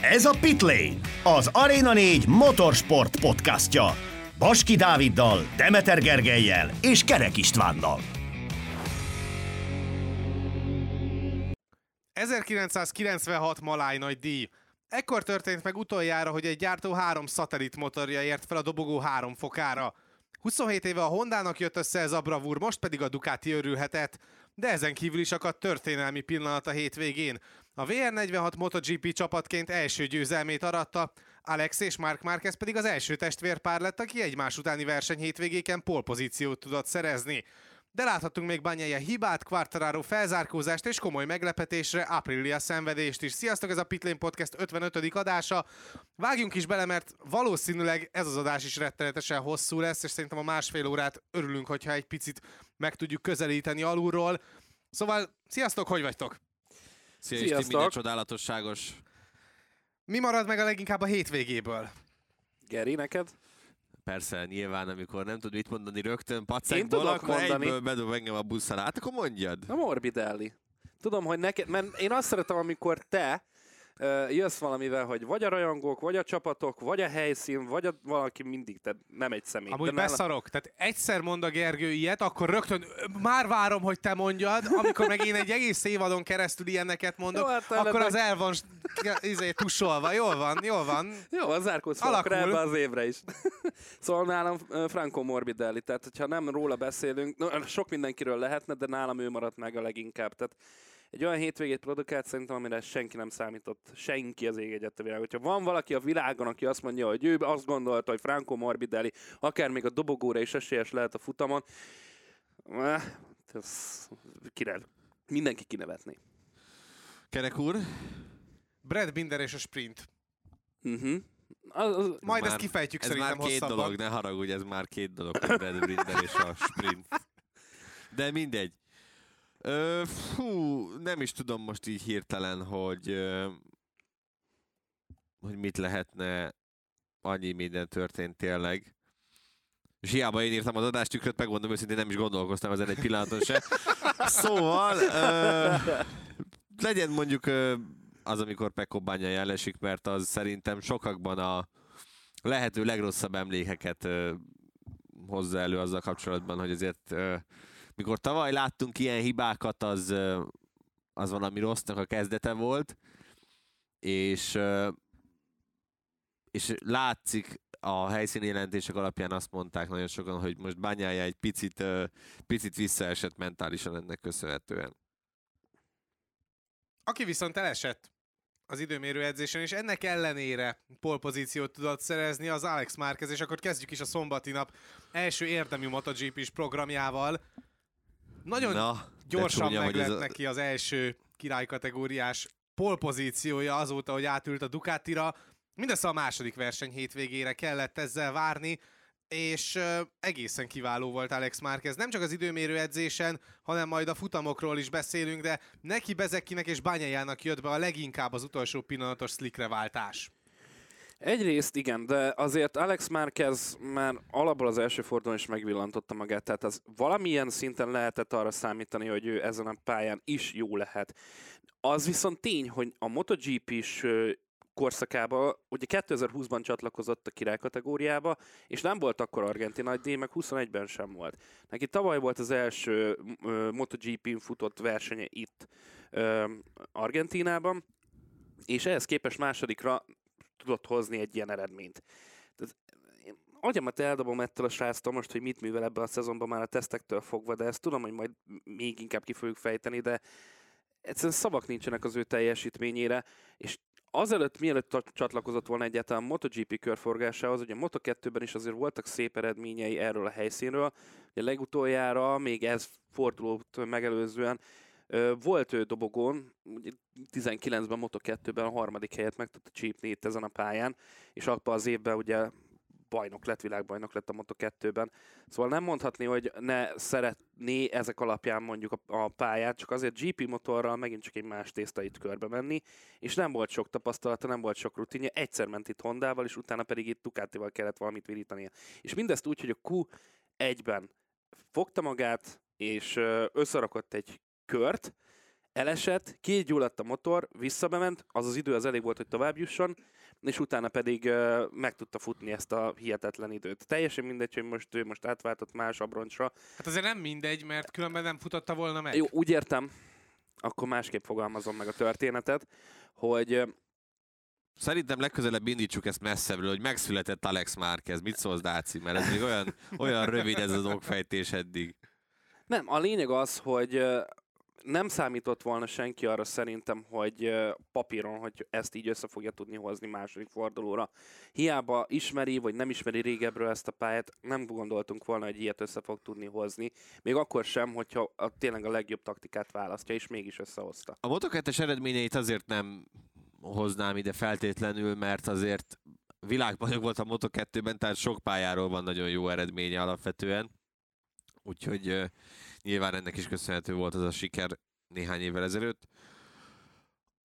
Ez a Pitlane, az Arena 4 motorsport podcastja. Baski Dáviddal, Demeter Gergelyel és Kerek Istvánnal. 1996 Maláj nagy díj. Ekkor történt meg utoljára, hogy egy gyártó három szatellit motorja ért fel a dobogó három fokára. 27 éve a Hondának jött össze ez a bravúr, most pedig a Ducati örülhetett. De ezen kívül is akadt történelmi pillanat a hétvégén. A VR46 MotoGP csapatként első győzelmét aratta, Alex és Mark Marquez pedig az első testvérpár lett, aki egymás utáni verseny hétvégéken polpozíciót tudott szerezni. De láthatunk még Banyaja hibát, Quartararo felzárkózást és komoly meglepetésre Aprilia szenvedést is. Sziasztok, ez a Pitlane Podcast 55. adása. Vágjunk is bele, mert valószínűleg ez az adás is rettenetesen hosszú lesz, és szerintem a másfél órát örülünk, hogyha egy picit meg tudjuk közelíteni alulról. Szóval, sziasztok, hogy vagytok? Szia, Sziasztok. Isti, minden csodálatosságos. Mi marad meg a leginkább a hétvégéből? Geri, neked? Persze, nyilván, amikor nem tud mit mondani rögtön pacekból, akkor mondani. egyből bedob engem a buszra. Hát akkor mondjad. A Morbidelli. Tudom, hogy neked, mert én azt szeretem, amikor te jössz valamivel, hogy vagy a rajongók, vagy a csapatok, vagy a helyszín, vagy a, valaki mindig, tehát nem egy személy. Amúgy de beszarok, nála... tehát egyszer mond a Gergő ilyet, akkor rögtön már várom, hogy te mondjad, amikor meg én egy egész évadon keresztül ilyeneket mondok, Jó, hát akkor az el van izé, tusolva. Jól van, jól van. Jó, az zárkóz ebbe az évre is. szóval nálam Franco Morbidelli, tehát hogyha nem róla beszélünk, no, sok mindenkiről lehetne, de nálam ő maradt meg a leginkább. Tehát egy olyan hétvégét produkált szerintem, amire senki nem számított, senki az ég egyet a világ. Hogyha van valaki a világon, aki azt mondja, hogy ő azt gondolta, hogy Franco Morbidelli akár még a dobogóra is esélyes lehet a futamon, eh, kire, mindenki kinevetni. Kerek úr? Brad Binder és a sprint. Uh-huh. Az, az, Majd már, ezt kifejtjük ez szerintem már két hosszabban. dolog, ne haragudj, ez már két dolog, a Brad Binder és a sprint. De mindegy. Fú, nem is tudom most így hirtelen, hogy, hogy mit lehetne, annyi minden történt tényleg. És hiába én írtam az adástükröt, megmondom őszintén, nem is gondolkoztam ezen egy pillanaton se. Szóval, ö, legyen mondjuk ö, az, amikor Pekko Bánya jelesik, mert az szerintem sokakban a lehető legrosszabb emlékeket ö, hozza elő azzal kapcsolatban, hogy azért ö, mikor tavaly láttunk ilyen hibákat, az, az valami rossznak a kezdete volt, és, és látszik a helyszíni jelentések alapján azt mondták nagyon sokan, hogy most bányája egy picit, picit visszaesett mentálisan ennek köszönhetően. Aki viszont elesett az időmérő edzésen, és ennek ellenére polpozíciót tudott szerezni az Alex Márquez, és akkor kezdjük is a szombati nap első érdemi MotoGP-s programjával. Nagyon Na, gyorsan meg lett a... neki az első királykategóriás polpozíciója azóta, hogy átült a Ducatira. Mindössze a második verseny hétvégére kellett ezzel várni, és egészen kiváló volt Alex Márquez. Nem csak az időmérő edzésen, hanem majd a futamokról is beszélünk, de neki Bezekkinek és Bányájának jött be a leginkább az utolsó pillanatos slickre váltás. Egyrészt igen, de azért Alex Márquez már alapból az első fordulón is megvillantotta magát, tehát az valamilyen szinten lehetett arra számítani, hogy ő ezen a pályán is jó lehet. Az viszont tény, hogy a MotoGP is korszakába, ugye 2020-ban csatlakozott a király kategóriába, és nem volt akkor argentin nagy díj, meg 21-ben sem volt. Neki tavaly volt az első MotoGP-n futott versenye itt ö, Argentinában, és ehhez képest másodikra tudott hozni egy ilyen eredményt. Tehát én agyamat eldobom ettől a sráctól most, hogy mit művel ebben a szezonban már a tesztektől fogva, de ezt tudom, hogy majd még inkább ki fogjuk fejteni, de egyszerűen szavak nincsenek az ő teljesítményére, és azelőtt, mielőtt csatlakozott volna egyáltalán MotoGP körforgásához, ugye a Moto2-ben is azért voltak szép eredményei erről a helyszínről, ugye legutoljára, még ez fordulót megelőzően volt ő dobogón, 19-ben, Moto2-ben a harmadik helyet meg tudta csípni itt ezen a pályán, és abban az évben ugye bajnok lett, világbajnok lett a Moto2-ben. Szóval nem mondhatni, hogy ne szeretné ezek alapján mondjuk a, a pályát, csak azért GP motorral megint csak egy más tészta itt körbe menni, és nem volt sok tapasztalata, nem volt sok rutinja, egyszer ment itt Hondával, és utána pedig itt Ducatival kellett valamit virítania. És mindezt úgy, hogy a Q1-ben fogta magát, és összerakott egy kört, elesett, kigyulladt a motor, visszabement, az az idő az elég volt, hogy tovább jusson, és utána pedig uh, meg tudta futni ezt a hihetetlen időt. Teljesen mindegy, hogy most ő most átváltott más abroncsra. Hát azért nem mindegy, mert különben nem futotta volna meg. Jó, úgy értem, akkor másképp fogalmazom meg a történetet, hogy Szerintem legközelebb indítsuk ezt messzebbről, hogy megszületett Alex Márquez. Mit szólsz, Dáci? Mert ez még olyan, olyan rövid ez az okfejtés eddig. nem, a lényeg az, hogy nem számított volna senki arra szerintem, hogy papíron, hogy ezt így össze fogja tudni hozni második fordulóra. Hiába ismeri, vagy nem ismeri régebről ezt a pályát, nem gondoltunk volna, hogy ilyet össze fog tudni hozni. Még akkor sem, hogyha a, tényleg a legjobb taktikát választja, és mégis összehozta. A Moto2-es eredményeit azért nem hoznám ide feltétlenül, mert azért világbajnok volt a Moto2-ben, tehát sok pályáról van nagyon jó eredménye alapvetően. Úgyhogy nyilván ennek is köszönhető volt az a siker néhány évvel ezelőtt.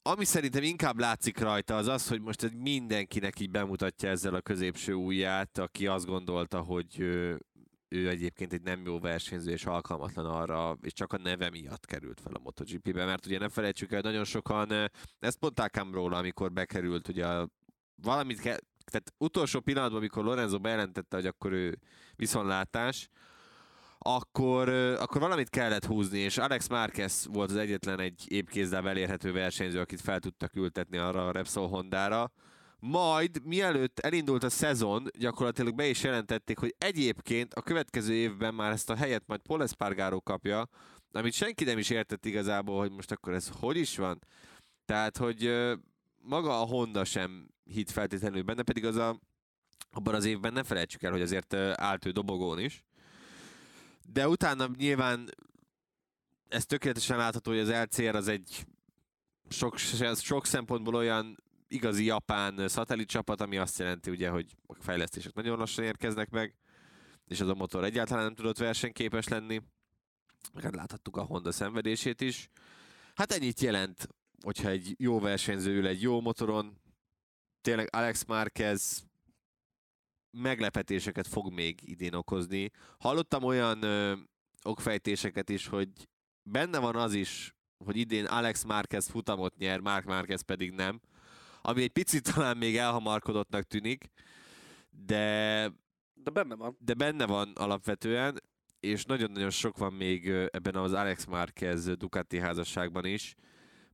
Ami szerintem inkább látszik rajta, az az, hogy most egy mindenkinek így bemutatja ezzel a középső ujját, aki azt gondolta, hogy ő, egyébként egy nem jó versenyző és alkalmatlan arra, és csak a neve miatt került fel a MotoGP-be, mert ugye ne felejtsük el, nagyon sokan, ezt mondták ám róla, amikor bekerült, ugye valamit ke- tehát utolsó pillanatban, amikor Lorenzo bejelentette, hogy akkor ő viszontlátás, akkor, akkor valamit kellett húzni, és Alex Márquez volt az egyetlen egy épkézzel elérhető versenyző, akit fel tudtak ültetni arra a Repsol Hondára. Majd, mielőtt elindult a szezon, gyakorlatilag be is jelentették, hogy egyébként a következő évben már ezt a helyet majd Paul Espargaro kapja, amit senki nem is értett igazából, hogy most akkor ez hogy is van. Tehát, hogy maga a Honda sem hit feltétlenül benne, pedig az a, abban az évben ne felejtsük el, hogy azért állt ő dobogón is. De utána nyilván ez tökéletesen látható, hogy az LCR az egy sok, sok szempontból olyan igazi japán szatellit csapat, ami azt jelenti ugye, hogy a fejlesztések nagyon lassan érkeznek meg, és az a motor egyáltalán nem tudott versenyképes lenni. Hát láthattuk a Honda szenvedését is. Hát ennyit jelent, hogyha egy jó versenyző ül egy jó motoron, tényleg Alex Marquez meglepetéseket fog még idén okozni. Hallottam olyan ö, okfejtéseket is, hogy benne van az is, hogy idén Alex Marquez futamot nyer, Mark Marquez pedig nem. Ami egy picit talán még elhamarkodottnak tűnik, de, De benne van. de benne van alapvetően, és nagyon-nagyon sok van még ebben az Alex Marquez Ducati házasságban is,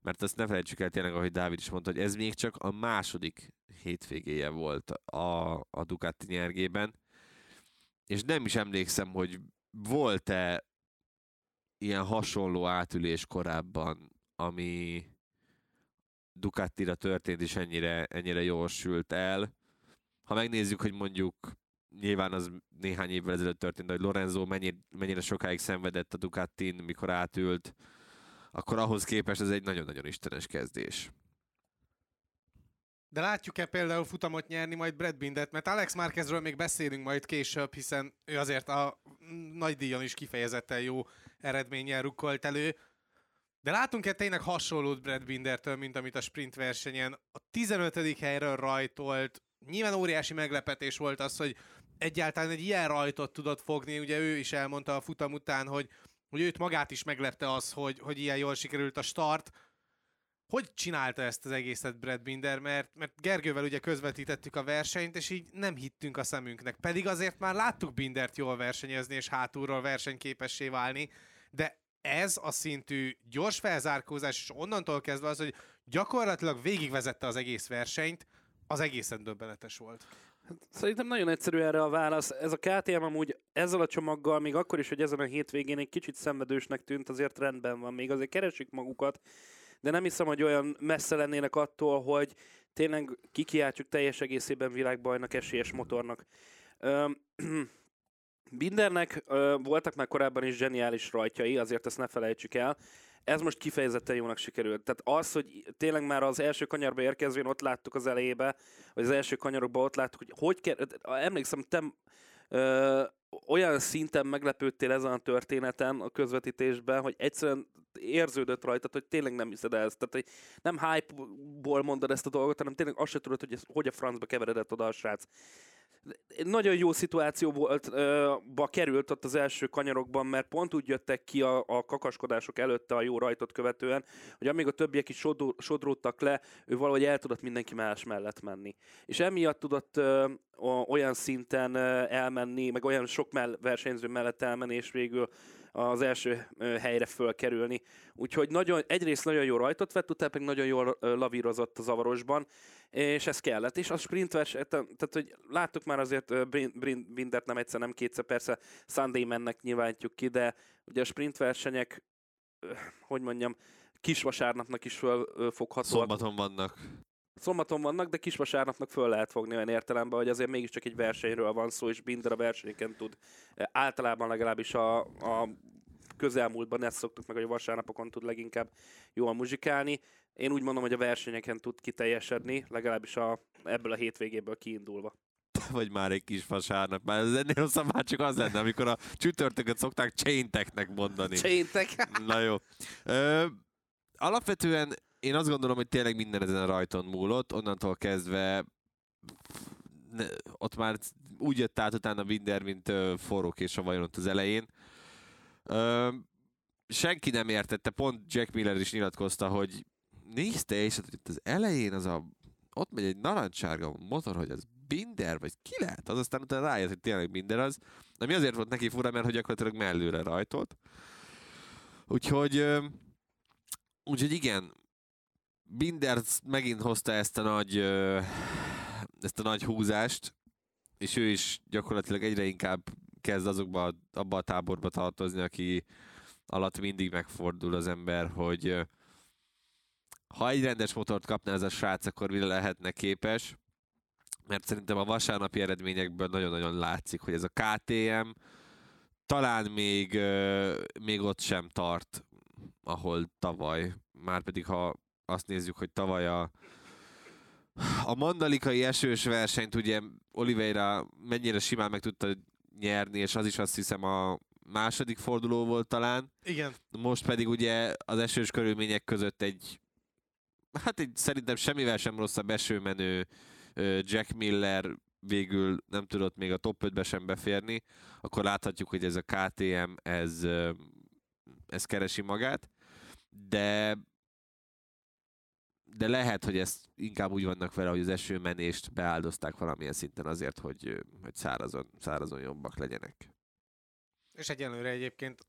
mert azt ne felejtsük el tényleg, ahogy Dávid is mondta, hogy ez még csak a második hétvégéje volt a, a Ducati nyergében, és nem is emlékszem, hogy volt-e ilyen hasonló átülés korábban, ami Ducatira történt, és ennyire, ennyire jól sült el. Ha megnézzük, hogy mondjuk nyilván az néhány évvel ezelőtt történt, hogy Lorenzo mennyire, mennyire sokáig szenvedett a Ducatin, mikor átült, akkor ahhoz képest ez egy nagyon-nagyon istenes kezdés. De látjuk-e például futamot nyerni majd Brad Bindet, mert Alex Márquezről még beszélünk majd később, hiszen ő azért a nagy díjon is kifejezetten jó eredménnyel rukkolt elő. De látunk-e tényleg hasonlót Brad Bindertől, mint amit a sprint versenyen a 15. helyről rajtolt. Nyilván óriási meglepetés volt az, hogy egyáltalán egy ilyen rajtot tudott fogni. Ugye ő is elmondta a futam után, hogy, hogy őt magát is meglepte az, hogy, hogy ilyen jól sikerült a start hogy csinálta ezt az egészet Brad Binder, mert, mert Gergővel ugye közvetítettük a versenyt, és így nem hittünk a szemünknek. Pedig azért már láttuk Bindert jól versenyezni, és hátulról versenyképessé válni, de ez a szintű gyors felzárkózás, és onnantól kezdve az, hogy gyakorlatilag végigvezette az egész versenyt, az egészen döbbenetes volt. Szerintem nagyon egyszerű erre a válasz. Ez a KTM amúgy ezzel a csomaggal, még akkor is, hogy ezen a hétvégén egy kicsit szenvedősnek tűnt, azért rendben van. Még azért keresik magukat, de nem hiszem, hogy olyan messze lennének attól, hogy tényleg kikiáltjuk teljes egészében világbajnak esélyes motornak. Öm, Bindernek ö, voltak már korábban is zseniális rajtjai, azért ezt ne felejtsük el. Ez most kifejezetten jónak sikerült. Tehát az, hogy tényleg már az első kanyarba érkezvén ott láttuk az elejébe, vagy az első kanyarokban ott láttuk, hogy hogy kell, emlékszem, te ö, olyan szinten meglepődtél ezen a történeten, a közvetítésben, hogy egyszerűen érződött rajtad, hogy tényleg nem hiszed el ezt. Tehát, hogy nem hype-ból mondod ezt a dolgot, hanem tényleg azt se tudod, hogy ez, hogy a francba keveredett oda a srác. Nagyon jó szituáció volt, ö, ba került ott az első kanyarokban, mert pont úgy jöttek ki a, a kakaskodások előtte a jó rajtot követően, hogy amíg a többiek is sodró, sodródtak le, ő valahogy el tudott mindenki más mellett menni. És emiatt tudott olyan szinten elmenni, meg olyan sok versenyző mellett elmenni, és végül az első helyre fölkerülni. Úgyhogy nagyon, egyrészt nagyon jó rajtot vett, utána pedig nagyon jól lavírozott a zavarosban, és ez kellett. És a sprint verseny, tehát hogy láttuk már azért Bindert nem egyszer, nem kétszer, persze Sunday mennek nyilvánítjuk ki, de ugye a sprint versenyek, hogy mondjam, kis vasárnapnak is fölfoghatóak. Szombaton vannak. Szombaton vannak, de kis vasárnapnak föl lehet fogni olyan értelemben, hogy azért mégiscsak egy versenyről van szó, és Binder a versenyeken tud általában legalábbis a, a közelmúltban ezt szoktuk meg, hogy a vasárnapokon tud leginkább jól muzsikálni. Én úgy mondom, hogy a versenyeken tud kiteljesedni, legalábbis a, ebből a hétvégéből kiindulva. Vagy már egy kis vasárnap. Már ez ennél rosszabb már csak az lenne, amikor a csütörtököt szokták chainteknek mondani. Chaintek? Na jó. Ö, alapvetően én azt gondolom, hogy tényleg minden ezen a rajton múlott, onnantól kezdve ott már úgy jött át utána Winder, mint forrók és a vajon ott az elején. Senki nem értette, pont Jack Miller is nyilatkozta, hogy nézte, és hát itt az elején az a, ott megy egy narancsárga motor, hogy az Binder, vagy ki lehet? Az aztán utána rájött, hogy tényleg Binder az. Ami azért volt neki fura, mert hogy gyakorlatilag mellőre rajtolt. Úgyhogy, úgyhogy igen, Binder megint hozta ezt a nagy, ezt a nagy húzást, és ő is gyakorlatilag egyre inkább kezd azokba, abba a táborba tartozni, aki alatt mindig megfordul az ember, hogy ha egy rendes motort kapna ez a srác, akkor mire lehetne képes, mert szerintem a vasárnapi eredményekből nagyon-nagyon látszik, hogy ez a KTM talán még, még ott sem tart, ahol tavaly. Márpedig ha azt nézzük, hogy tavaly a, a mandalikai esős versenyt ugye Oliveira mennyire simán meg tudta nyerni, és az is azt hiszem a második forduló volt talán. Igen. Most pedig ugye az esős körülmények között egy hát egy szerintem semmivel sem rosszabb esőmenő Jack Miller végül nem tudott még a top 5-be sem beférni, akkor láthatjuk, hogy ez a KTM, ez, ez keresi magát, de de lehet, hogy ezt inkább úgy vannak vele, hogy az esőmenést beáldozták valamilyen szinten azért, hogy, hogy szárazon, szárazon jobbak legyenek. És egyenlőre egyébként,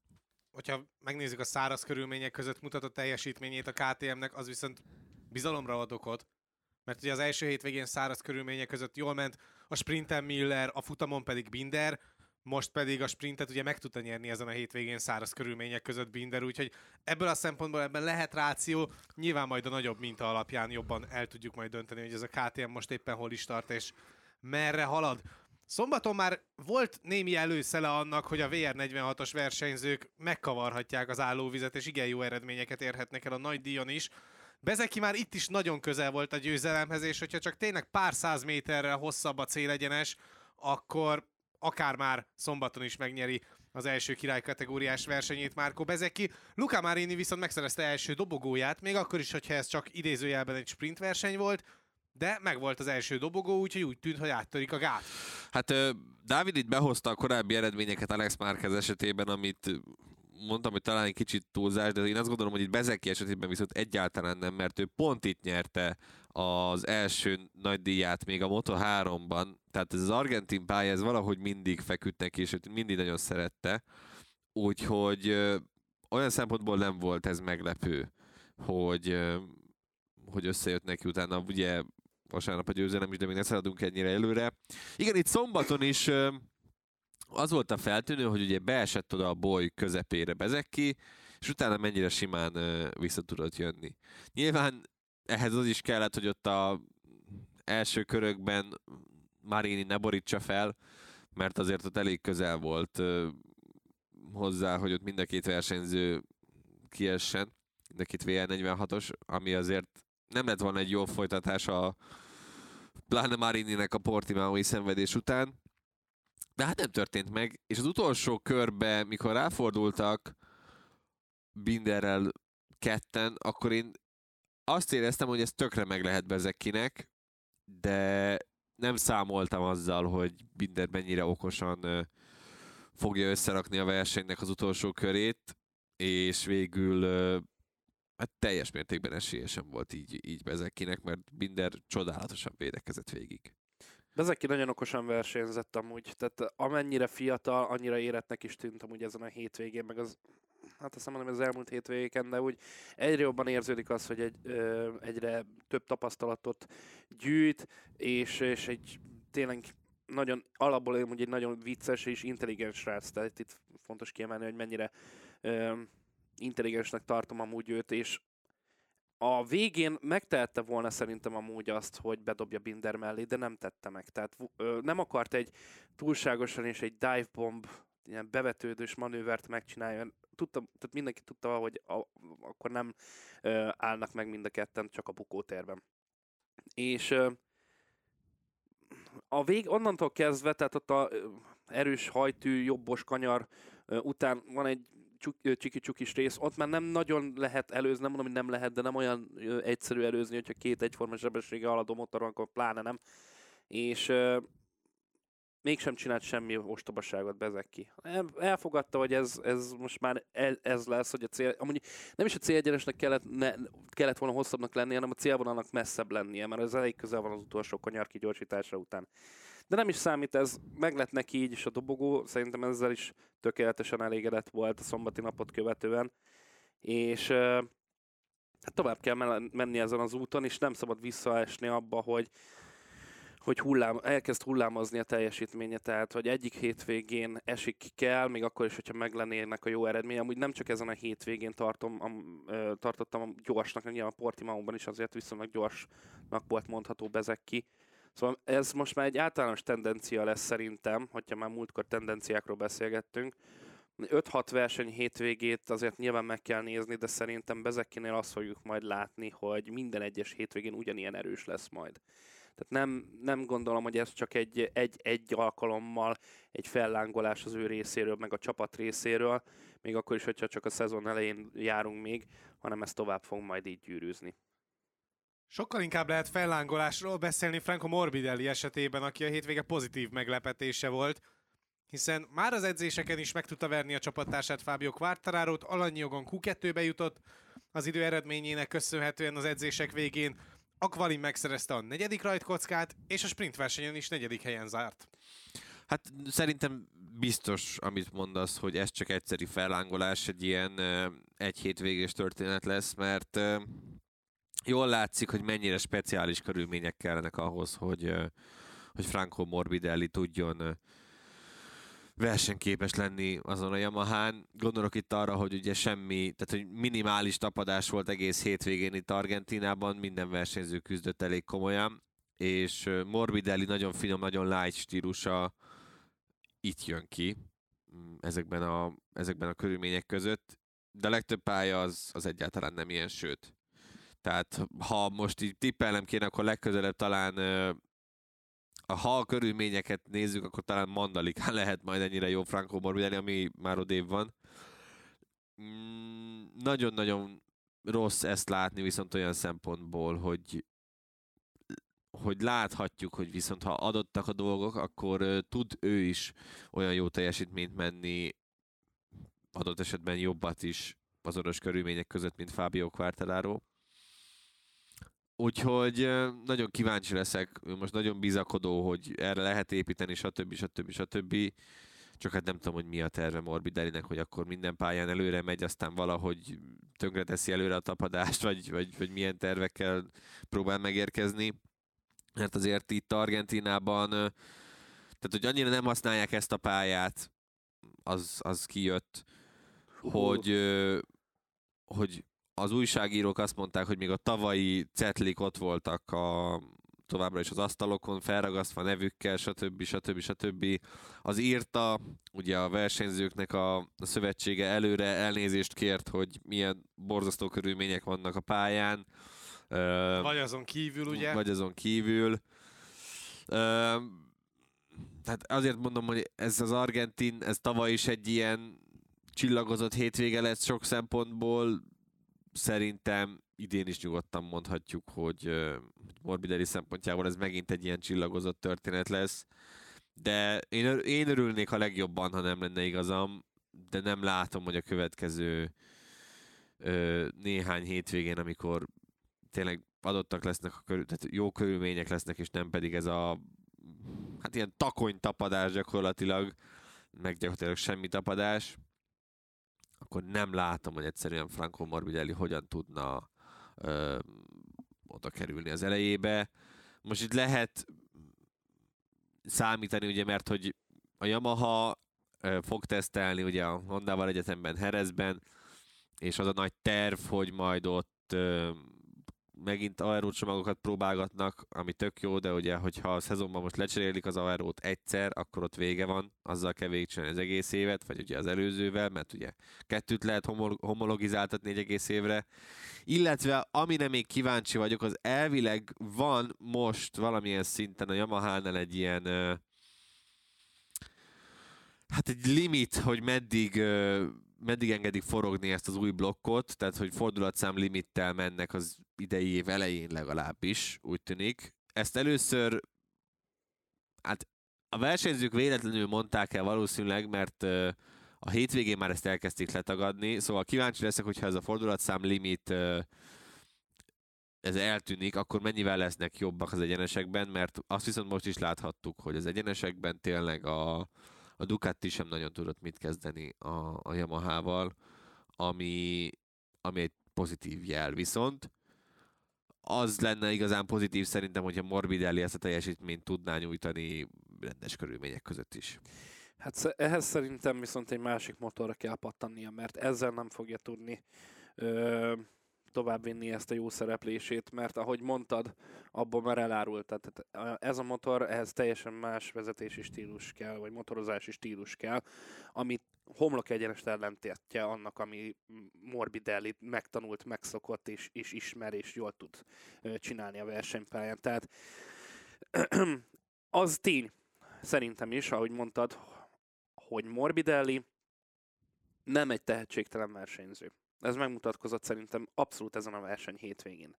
hogyha megnézzük a száraz körülmények között mutatott teljesítményét a KTM-nek, az viszont bizalomra ad okot, mert ugye az első hétvégén száraz körülmények között jól ment, a sprinten Miller, a futamon pedig Binder, most pedig a sprintet ugye meg tudta nyerni ezen a hétvégén száraz körülmények között Binder, úgyhogy ebből a szempontból ebben lehet ráció, nyilván majd a nagyobb minta alapján jobban el tudjuk majd dönteni, hogy ez a KTM most éppen hol is tart, és merre halad. Szombaton már volt némi előszele annak, hogy a VR46-os versenyzők megkavarhatják az állóvizet, és igen jó eredményeket érhetnek el a nagy díjon is. Bezeki már itt is nagyon közel volt a győzelemhez, és hogyha csak tényleg pár száz méterrel hosszabb a célegyenes, akkor akár már szombaton is megnyeri az első király kategóriás versenyét Márko Bezeki. Luca Marini viszont megszerezte első dobogóját, még akkor is, hogyha ez csak idézőjelben egy sprint verseny volt, de megvolt az első dobogó, úgyhogy úgy tűnt, hogy áttörik a gát. Hát Dávid itt behozta a korábbi eredményeket Alex Márquez esetében, amit mondtam, hogy talán egy kicsit túlzás, de én azt gondolom, hogy itt Bezeki esetében viszont egyáltalán nem, mert ő pont itt nyerte az első nagy díját még a Moto3-ban, tehát ez az argentin pálya, ez valahogy mindig feküdt neki, és mindig nagyon szerette, úgyhogy olyan szempontból nem volt ez meglepő, hogy, hogy összejött neki utána, ugye vasárnap a győzelem is, de még ne szaladunk ennyire előre. Igen, itt szombaton is az volt a feltűnő, hogy ugye beesett oda a boly közepére Bezeki, és utána mennyire simán vissza tudott jönni. Nyilván ehhez az is kellett, hogy ott a első körökben Marini ne borítsa fel, mert azért ott elég közel volt hozzá, hogy ott mind a két versenyző kiessen, mind a két VR46-os, ami azért nem lett volna egy jó folytatás a pláne Marininek a Portimaoi szenvedés után, de hát nem történt meg, és az utolsó körbe, mikor ráfordultak Binderrel ketten, akkor én azt éreztem, hogy ez tökre meg lehet Bezekinek, de nem számoltam azzal, hogy Binder mennyire okosan fogja összerakni a versenynek az utolsó körét, és végül hát teljes mértékben esélyesen volt így, így Bezekinek, mert Binder csodálatosan védekezett végig. Bezeki nagyon okosan versenyzett amúgy, tehát amennyire fiatal, annyira éretnek is tűnt amúgy ezen a hétvégén, meg az, hát azt nem mondom, az elmúlt hétvégéken, de úgy egyre jobban érződik az, hogy egy, ö, egyre több tapasztalatot gyűjt, és, és egy tényleg nagyon, alapból amúgy egy nagyon vicces és intelligens srác, tehát itt fontos kiemelni, hogy mennyire ö, intelligensnek tartom amúgy őt, és a végén megtehette volna szerintem amúgy azt, hogy bedobja Binder mellé, de nem tette meg. Tehát ö, nem akart egy túlságosan és egy dive bomb, ilyen bevetődős manővert megcsinálni. Tudta, tehát mindenki tudta, hogy a, akkor nem ö, állnak meg mind a ketten csak a bukótérben. És ö, a vég onnantól kezdve, tehát ott a ö, erős hajtű, jobbos kanyar ö, után van egy csiki-csukis rész, ott már nem nagyon lehet előzni, nem mondom, hogy nem lehet, de nem olyan egyszerű előzni, hogyha két egyforma sebessége haladó motor van, akkor pláne nem. És mégsem csinált semmi ostobaságot bezek ki. El- Elfogadta, hogy ez, ez most már ez, lesz, hogy a cél, amúgy nem is a célegyenesnek kellett, ne, kellett volna hosszabbnak lennie, hanem a célvonalnak messzebb lennie, mert ez elég közel van az utolsó kanyar kigyorsítása után. De nem is számít, ez meg lett neki így is a dobogó, szerintem ezzel is tökéletesen elégedett volt a szombati napot követően, és hát tovább kell menni ezen az úton, és nem szabad visszaesni abba, hogy hogy hullám, elkezd hullámozni a teljesítménye, tehát hogy egyik hétvégén esik kell, még akkor is, hogyha meglennének a jó eredmény. Amúgy nem csak ezen a hétvégén tartom, am, ö, tartottam gyorsnak, nyilván a Portimaóban is azért viszonylag gyorsnak volt mondható bezek ki. Szóval ez most már egy általános tendencia lesz szerintem, hogyha már múltkor tendenciákról beszélgettünk. 5-6 verseny hétvégét azért nyilván meg kell nézni, de szerintem Bezekinél azt fogjuk majd látni, hogy minden egyes hétvégén ugyanilyen erős lesz majd. Tehát nem, nem gondolom, hogy ez csak egy, egy, egy alkalommal egy fellángolás az ő részéről, meg a csapat részéről, még akkor is, hogyha csak a szezon elején járunk még, hanem ez tovább fog majd így gyűrűzni. Sokkal inkább lehet fellángolásról beszélni Franco Morbidelli esetében, aki a hétvége pozitív meglepetése volt, hiszen már az edzéseken is meg tudta verni a csapattársát Fábio Quartararo-t, alanyi jogon Q2-be jutott, az idő eredményének köszönhetően az edzések végén Aqualin megszerezte a negyedik rajtkockát, és a sprint versenyen is negyedik helyen zárt. Hát szerintem biztos, amit mondasz, hogy ez csak egyszeri fellángolás, egy ilyen egy hétvégés történet lesz, mert jól látszik, hogy mennyire speciális körülmények kellenek ahhoz, hogy, hogy Franco Morbidelli tudjon versenyképes lenni azon a Yamahán. Gondolok itt arra, hogy ugye semmi, tehát hogy minimális tapadás volt egész hétvégén itt Argentinában, minden versenyző küzdött elég komolyan, és Morbidelli nagyon finom, nagyon light stílusa itt jön ki mm, ezekben a, ezekben a körülmények között, de a legtöbb pálya az, az egyáltalán nem ilyen, sőt. Tehát ha most így tippelnem kéne, akkor legközelebb talán ha a körülményeket nézzük, akkor talán Mandalikán lehet majd ennyire jó Franco Morbidelli, ami már odébb van. Mm, Nagyon-nagyon rossz ezt látni viszont olyan szempontból, hogy hogy láthatjuk, hogy viszont ha adottak a dolgok, akkor tud ő is olyan jó teljesítményt menni, adott esetben jobbat is az orosz körülmények között, mint Fábio Quartararo. Úgyhogy nagyon kíváncsi leszek, most nagyon bizakodó, hogy erre lehet építeni, stb. stb. stb. Csak hát nem tudom, hogy mi a terve Morbidellinek, hogy akkor minden pályán előre megy, aztán valahogy tönkreteszi előre a tapadást, vagy, vagy, vagy milyen tervekkel próbál megérkezni. Mert azért itt Argentinában, tehát hogy annyira nem használják ezt a pályát, az, az kijött, hogy, hogy az újságírók azt mondták, hogy még a tavalyi cetlik ott voltak a, továbbra is az asztalokon, felragasztva nevükkel, stb. stb. stb. Az írta, ugye a versenyzőknek a, szövetsége előre elnézést kért, hogy milyen borzasztó körülmények vannak a pályán. Vagy azon kívül, ugye? vagy azon kívül. Tehát azért mondom, hogy ez az argentin, ez tavaly is egy ilyen csillagozott hétvége lesz sok szempontból. Szerintem idén is nyugodtan mondhatjuk, hogy Morbidelli szempontjából ez megint egy ilyen csillagozott történet lesz. De én, én örülnék a legjobban, ha nem lenne igazam, de nem látom, hogy a következő ö, néhány hétvégén, amikor tényleg adottak lesznek, a körül, tehát jó körülmények lesznek, és nem pedig ez a hát ilyen takony tapadás gyakorlatilag, meg gyakorlatilag semmi tapadás, akkor nem látom, hogy egyszerűen Franco Morbidelli hogyan tudna ö, oda kerülni az elejébe. Most itt lehet számítani, ugye, mert hogy a Yamaha ö, fog tesztelni ugye a Hondával egyetemben Herezben, és az a nagy terv, hogy majd ott ö, megint aerócsomagokat próbálgatnak, ami tök jó, de ugye, hogyha a szezonban most lecserélik az aerót egyszer, akkor ott vége van, azzal kell végigcsinálni az egész évet, vagy ugye az előzővel, mert ugye kettőt lehet homol- homologizáltatni egy egész évre. Illetve, amire még kíváncsi vagyok, az elvileg van most valamilyen szinten a Yamaha-nál egy ilyen hát egy limit, hogy meddig meddig engedik forogni ezt az új blokkot, tehát hogy fordulatszám limittel mennek az idei év elején legalábbis, úgy tűnik. Ezt először, hát a versenyzők véletlenül mondták el valószínűleg, mert a hétvégén már ezt elkezdték letagadni, szóval kíváncsi leszek, hogyha ez a fordulatszám limit ez eltűnik, akkor mennyivel lesznek jobbak az egyenesekben, mert azt viszont most is láthattuk, hogy az egyenesekben tényleg a, a Ducati sem nagyon tudott mit kezdeni a, a Yamaha-val, ami, ami egy pozitív jel. Viszont az lenne igazán pozitív szerintem, hogyha Morbidelli ezt a teljesítményt tudná nyújtani rendes körülmények között is. Hát ehhez szerintem viszont egy másik motorra kell pattannia, mert ezzel nem fogja tudni ö, továbbvinni ezt a jó szereplését, mert ahogy mondtad, abból már elárult. Tehát tehát ez a motor, ehhez teljesen más vezetési stílus kell, vagy motorozási stílus kell, amit homlok egyenest ellentétje annak, ami Morbidelli megtanult, megszokott, és, és ismer, és jól tud csinálni a versenypályán. Tehát az tény, szerintem is, ahogy mondtad, hogy Morbidelli nem egy tehetségtelen versenyző. Ez megmutatkozott szerintem abszolút ezen a verseny hétvégén.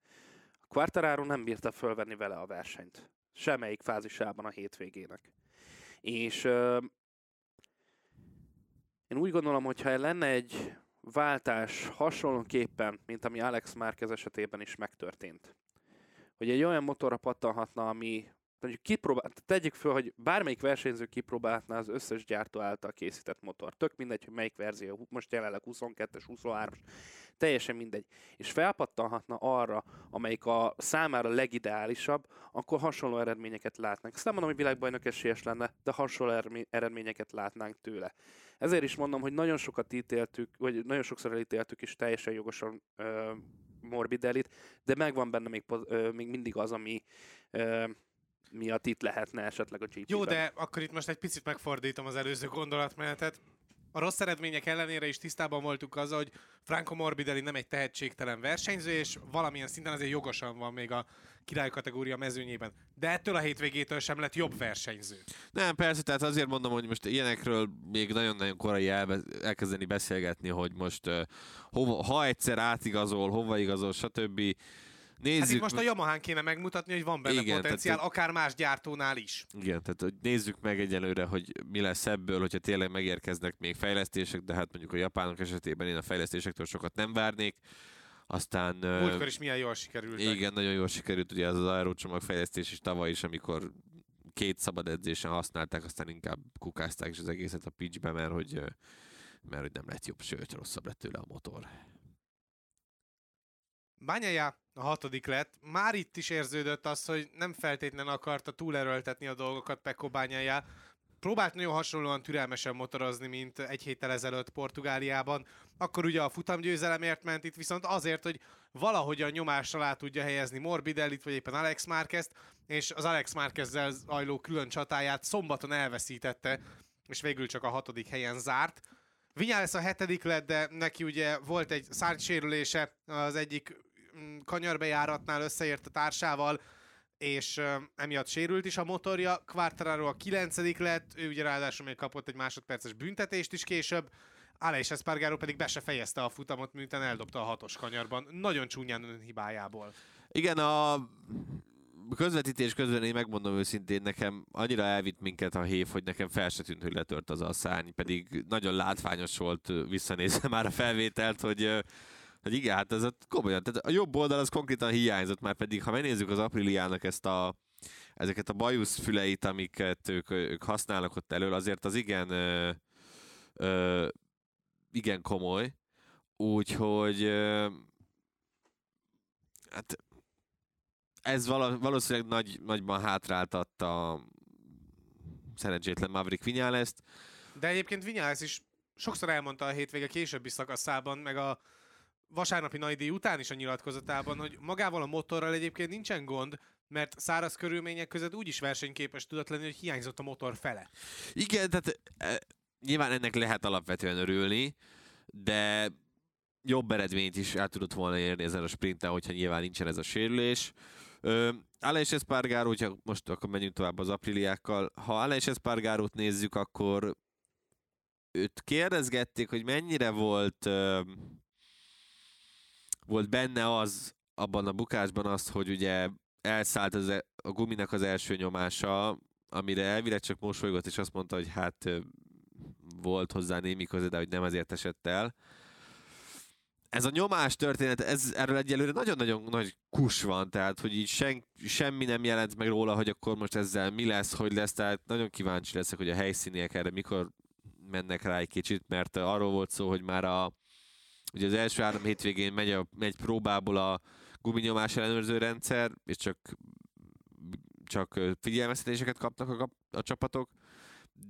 A Quartararo nem bírta fölvenni vele a versenyt. Semmelyik fázisában a hétvégének. És ö, én úgy gondolom, hogyha lenne egy váltás hasonlóképpen, mint ami Alex Márquez esetében is megtörtént, hogy egy olyan motorra pattanhatna, ami mondjuk kipróbál, tegyük föl, hogy bármelyik versenyző kipróbálhatná az összes gyártó által készített motor. Tök mindegy, hogy melyik verzió, most jelenleg 22-es, 23-as, teljesen mindegy. És felpattanhatna arra, amelyik a számára legideálisabb, akkor hasonló eredményeket látnánk. Ezt nem mondom, hogy világbajnok esélyes lenne, de hasonló eredmény- eredményeket látnánk tőle. Ezért is mondom, hogy nagyon sokat ítéltük, vagy nagyon sokszor elítéltük is teljesen jogosan ö, Morbidellit, de megvan benne még, ö, még mindig az, ami ö, miatt itt lehetne esetleg a GP-ben. Jó, de akkor itt most egy picit megfordítom az előző gondolatmenetet. A rossz eredmények ellenére is tisztában voltunk azzal, hogy Franco Morbidelli nem egy tehetségtelen versenyző, és valamilyen szinten azért jogosan van még a király kategória mezőnyében. De ettől a hétvégétől sem lett jobb versenyző. Nem, persze, tehát azért mondom, hogy most ilyenekről még nagyon-nagyon korai elbe- elkezdeni beszélgetni, hogy most uh, hova, ha egyszer átigazol, hova igazol, stb. Nézzük, Hát itt most a Yamahán kéne megmutatni, hogy van benne Igen, potenciál, tehát- akár más gyártónál is. Igen, tehát hogy nézzük meg egyelőre, hogy mi lesz ebből, hogyha tényleg megérkeznek még fejlesztések, de hát mondjuk a japánok esetében én a fejlesztésektől sokat nem várnék. Aztán Múltkor is milyen jól sikerült. igen, nagyon jól sikerült ugye ez az aerócsomag fejlesztés is tavaly is, amikor két szabad edzésen használták, aztán inkább kukázták is az egészet a pitchbe, mert hogy, mert hogy nem lett jobb, sőt rosszabb lett tőle a motor. Bányája a hatodik lett. Már itt is érződött az, hogy nem feltétlenül akarta túlerőltetni a dolgokat Peko Bányája. Próbált nagyon hasonlóan türelmesen motorozni, mint egy héttel ezelőtt Portugáliában. Akkor ugye a futamgyőzelemért ment itt, viszont azért, hogy valahogy a nyomás alá tudja helyezni Morbidellit, vagy éppen Alex Márquezt, és az Alex Márquezzel zajló külön csatáját szombaton elveszítette, és végül csak a hatodik helyen zárt. Vinyales a hetedik lett, de neki ugye volt egy szárnysérülése az egyik kanyarbejáratnál összeért a társával, és emiatt sérült is a motorja. Quartararo a kilencedik lett, ő ugye ráadásul még kapott egy másodperces büntetést is később, Aleix Espargaro pedig be se fejezte a futamot, miután eldobta a hatos kanyarban. Nagyon csúnyán hibájából. Igen, a közvetítés közben én megmondom őszintén, nekem annyira elvitt minket a hév, hogy nekem fel se tűnt, hogy letört az a szárny, pedig nagyon látványos volt visszanézve már a felvételt, hogy hogy igen, hát ez a, komolyan, tehát a jobb oldal az konkrétan hiányzott, már pedig ha megnézzük az Apriliának ezt a, ezeket a bajusz füleit, amiket ők, ők használnak ott elől, azért az igen ö, ö, igen komoly, úgyhogy hát ez valószínűleg nagy, nagyban hátráltatta a szerencsétlen Maverick Vinyales-t. De egyébként Vinyales is sokszor elmondta a hétvége későbbi szakaszában, meg a vasárnapi nagydíj után is a nyilatkozatában, hogy magával a motorral egyébként nincsen gond, mert száraz körülmények között úgyis versenyképes tudott lenni, hogy hiányzott a motor fele. Igen, tehát e, nyilván ennek lehet alapvetően örülni, de jobb eredményt is el tudott volna érni ezen a sprinten, hogyha nyilván nincsen ez a sérülés. Aleix Espargaro, hogyha most akkor menjünk tovább az apriliákkal, ha Aleix Espargarót nézzük, akkor őt kérdezgették, hogy mennyire volt volt benne az abban a bukásban az, hogy ugye elszállt az, e- a guminak az első nyomása, amire elvileg csak mosolygott, és azt mondta, hogy hát volt hozzá némi köze, de hogy nem ezért esett el. Ez a nyomás történet, ez, erről egyelőre nagyon-nagyon nagy kus van, tehát hogy így sen, semmi nem jelent meg róla, hogy akkor most ezzel mi lesz, hogy lesz, tehát nagyon kíváncsi leszek, hogy a helyszíniek erre mikor mennek rá egy kicsit, mert arról volt szó, hogy már a, ugye az első három hétvégén megy, a, megy próbából a guminyomás ellenőrző rendszer, és csak, csak figyelmeztetéseket kapnak a, a csapatok,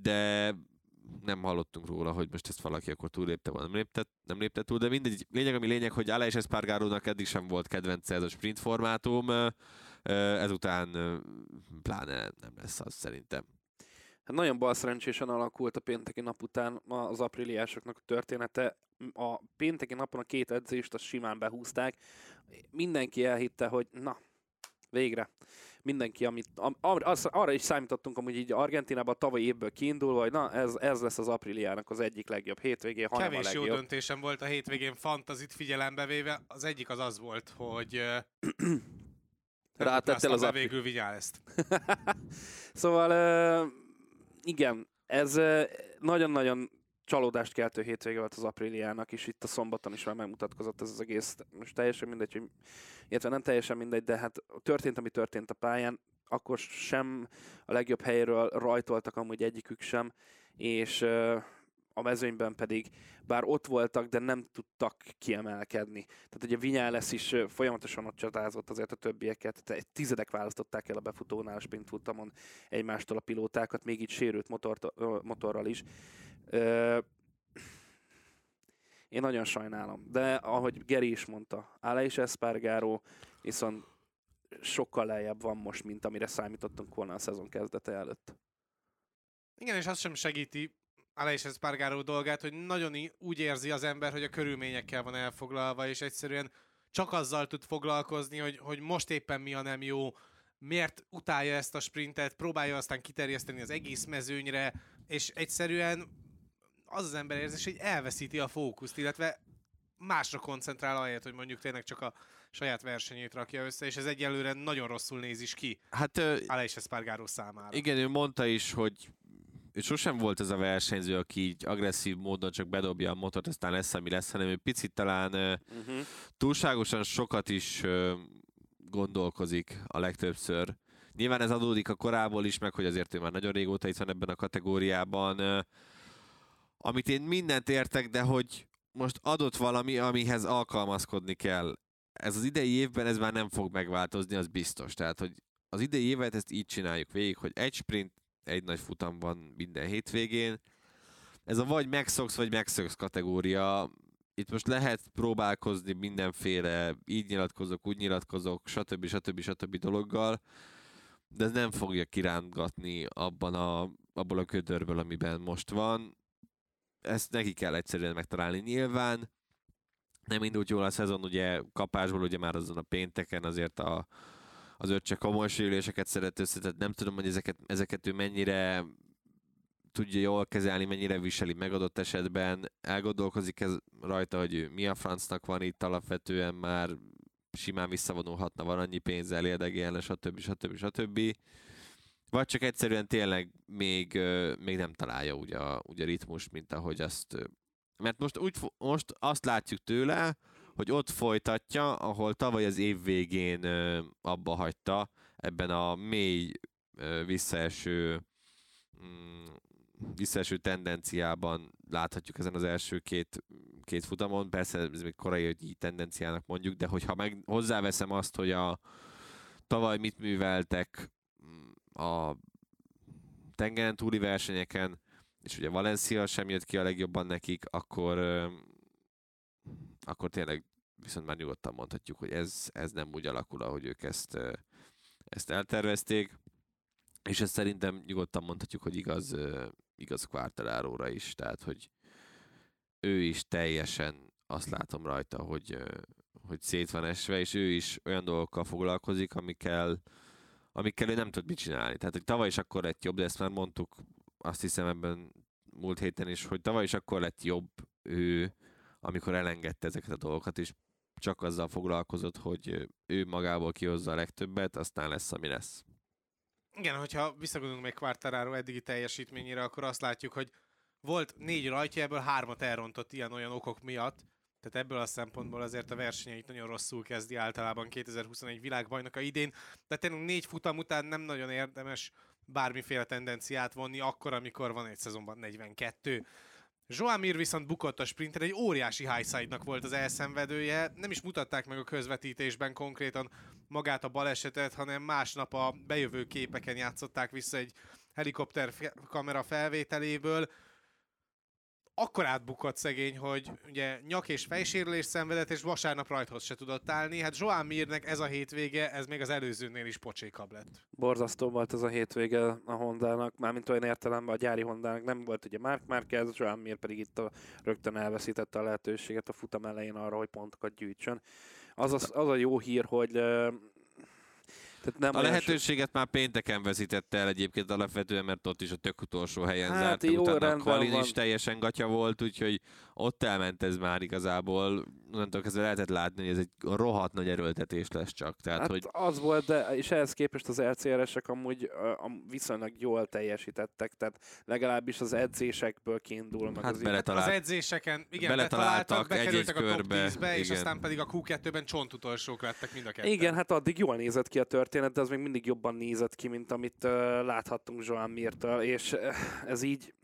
de nem hallottunk róla, hogy most ezt valaki akkor túlépte, vagy nem lépte, nem lépte túl, de mindegy, lényeg, ami lényeg, hogy Aleix Espargarónak eddig sem volt kedvence ez a sprint formátum, ezután pláne nem lesz az szerintem. Hát nagyon balszerencsésen alakult a pénteki nap után az apríliásoknak a története. A pénteki napon a két edzést azt simán behúzták. Mindenki elhitte, hogy na, végre mindenki, amit, az, arra is számítottunk amúgy így Argentinában tavaly évből kiindulva, hogy na ez, ez lesz az apríliának az egyik legjobb hétvégén, hanem Kevés a legjobb. jó döntésem volt a hétvégén fantazit figyelembe véve. Az egyik az az volt, hogy rátettél az apri... végül ezt. szóval igen, ez nagyon-nagyon csalódást keltő hétvége volt az Apriliának, és itt a szombaton is már megmutatkozott ez az egész. Most teljesen mindegy, hogy, illetve nem teljesen mindegy, de hát történt, ami történt a pályán, akkor sem a legjobb helyről rajtoltak amúgy egyikük sem, és a mezőnyben pedig, bár ott voltak, de nem tudtak kiemelkedni. Tehát ugye Vinyales is folyamatosan ott csatázott azért a többieket, tehát tizedek választották el a befutónál, a sprint futamon egymástól a pilótákat, még így sérült motort, motorral is. Én nagyon sajnálom, de ahogy Geri is mondta, Aleix Espargaro viszont sokkal lejjebb van most, mint amire számítottunk volna a szezon kezdete előtt. Igen, és azt sem segíti Aleix Espargaro dolgát, hogy nagyon úgy érzi az ember, hogy a körülményekkel van elfoglalva, és egyszerűen csak azzal tud foglalkozni, hogy, hogy most éppen mi a nem jó, miért utálja ezt a sprintet, próbálja aztán kiterjeszteni az egész mezőnyre, és egyszerűen az az ember érzés, hogy elveszíti a fókuszt, illetve másra koncentrál ahelyett, hogy mondjuk tényleg csak a saját versenyét rakja össze, és ez egyelőre nagyon rosszul néz is ki. Hát Aleix Espargaró számára. Igen, ő mondta is, hogy sosem volt ez a versenyző, aki így agresszív módon csak bedobja a motort, aztán lesz, ami lesz, hanem ő picit talán uh-huh. túlságosan sokat is gondolkozik a legtöbbször. Nyilván ez adódik a korából is, meg hogy azért ő már nagyon régóta itt van ebben a kategóriában amit én mindent értek, de hogy most adott valami, amihez alkalmazkodni kell. Ez az idei évben ez már nem fog megváltozni, az biztos. Tehát, hogy az idei évet ezt így csináljuk végig, hogy egy sprint, egy nagy futam van minden hétvégén. Ez a vagy megszoksz, vagy megszoksz kategória. Itt most lehet próbálkozni mindenféle így nyilatkozok, úgy nyilatkozok, stb. stb. stb. dologgal, de ez nem fogja kirántgatni abban a, abból a ködörből, amiben most van ezt neki kell egyszerűen megtalálni. Nyilván nem indult jól a szezon, ugye kapásból ugye már azon a pénteken azért a, az öccse komoly sérüléseket szedett össze, tehát nem tudom, hogy ezeket, ezeket ő mennyire tudja jól kezelni, mennyire viseli megadott esetben. Elgondolkozik ez rajta, hogy mi a francnak van itt alapvetően már simán visszavonulhatna, van annyi pénzzel, érdegélne, stb. stb. stb. Vagy csak egyszerűen tényleg még, még nem találja ugye a, ugye a ritmus, mint ahogy azt... Mert most, úgy, most azt látjuk tőle, hogy ott folytatja, ahol tavaly az év végén abba hagyta, ebben a mély visszaeső mm, visszaeső tendenciában láthatjuk ezen az első két, két futamon. Persze ez még korai, hogy így tendenciának mondjuk, de hogyha meg hozzáveszem azt, hogy a tavaly mit műveltek mm, a tengeren túli versenyeken, és ugye Valencia sem jött ki a legjobban nekik, akkor, akkor tényleg viszont már nyugodtan mondhatjuk, hogy ez, ez nem úgy alakul, ahogy ők ezt, ezt eltervezték. És ezt szerintem nyugodtan mondhatjuk, hogy igaz, igaz Quartararo-ra is, tehát hogy ő is teljesen azt látom rajta, hogy, hogy szét van esve, és ő is olyan dolgokkal foglalkozik, amikkel, amikkel ő nem tud mit csinálni. Tehát, hogy tavaly is akkor lett jobb, de ezt már mondtuk, azt hiszem ebben múlt héten is, hogy tavaly is akkor lett jobb ő, amikor elengedte ezeket a dolgokat, és csak azzal foglalkozott, hogy ő magából kihozza a legtöbbet, aztán lesz, ami lesz. Igen, hogyha visszagondolunk még Quartararo eddigi teljesítményére, akkor azt látjuk, hogy volt négy rajtja, ebből hármat elrontott ilyen-olyan okok miatt, tehát ebből a szempontból azért a versenyeit nagyon rosszul kezdi általában 2021 világbajnoka idén, de tényleg négy futam után nem nagyon érdemes bármiféle tendenciát vonni, akkor, amikor van egy szezonban 42. Joan Mir viszont bukott a sprinten, egy óriási highside-nak volt az elszenvedője, nem is mutatták meg a közvetítésben konkrétan magát a balesetet, hanem másnap a bejövő képeken játszották vissza egy helikopter kamera felvételéből, akkor átbukott szegény, hogy ugye nyak és fejsérülés szenvedett, és vasárnap rajthoz se tudott állni. Hát Joan Mirnek ez a hétvége, ez még az előzőnél is pocsékabb lett. Borzasztó volt ez a hétvége a Hondának, mármint olyan értelemben a gyári Hondának nem volt ugye Mark Marquez, Joan Mir pedig itt a, rögtön elveszítette a lehetőséget a futam elején arra, hogy pontokat gyűjtsön. Az, az, az a jó hír, hogy tehát nem a lehetőséget so... már pénteken vezítette el egyébként alapvetően, mert ott is a tök utolsó helyen hát, zárt. Jó, utána a Qualin is teljesen gatya volt, úgyhogy ott elment ez már igazából. Onnantól kezdve lehetett látni, hogy ez egy rohadt nagy erőltetés lesz csak. Tehát, hát hogy... az volt, de és ehhez képest az LCRS-ek amúgy a, viszonylag jól teljesítettek, tehát legalábbis az edzésekből kiindul. Meg hát az, beletalált... az edzéseken, igen, betaláltak, bekerültek egy -egy a top 10-be, és aztán pedig a Q2-ben csontutolsók lettek mind a ketten. Igen, hát addig jól nézett ki a történet, de az még mindig jobban nézett ki, mint amit uh, láthattunk Joan Mirtől, és uh, ez így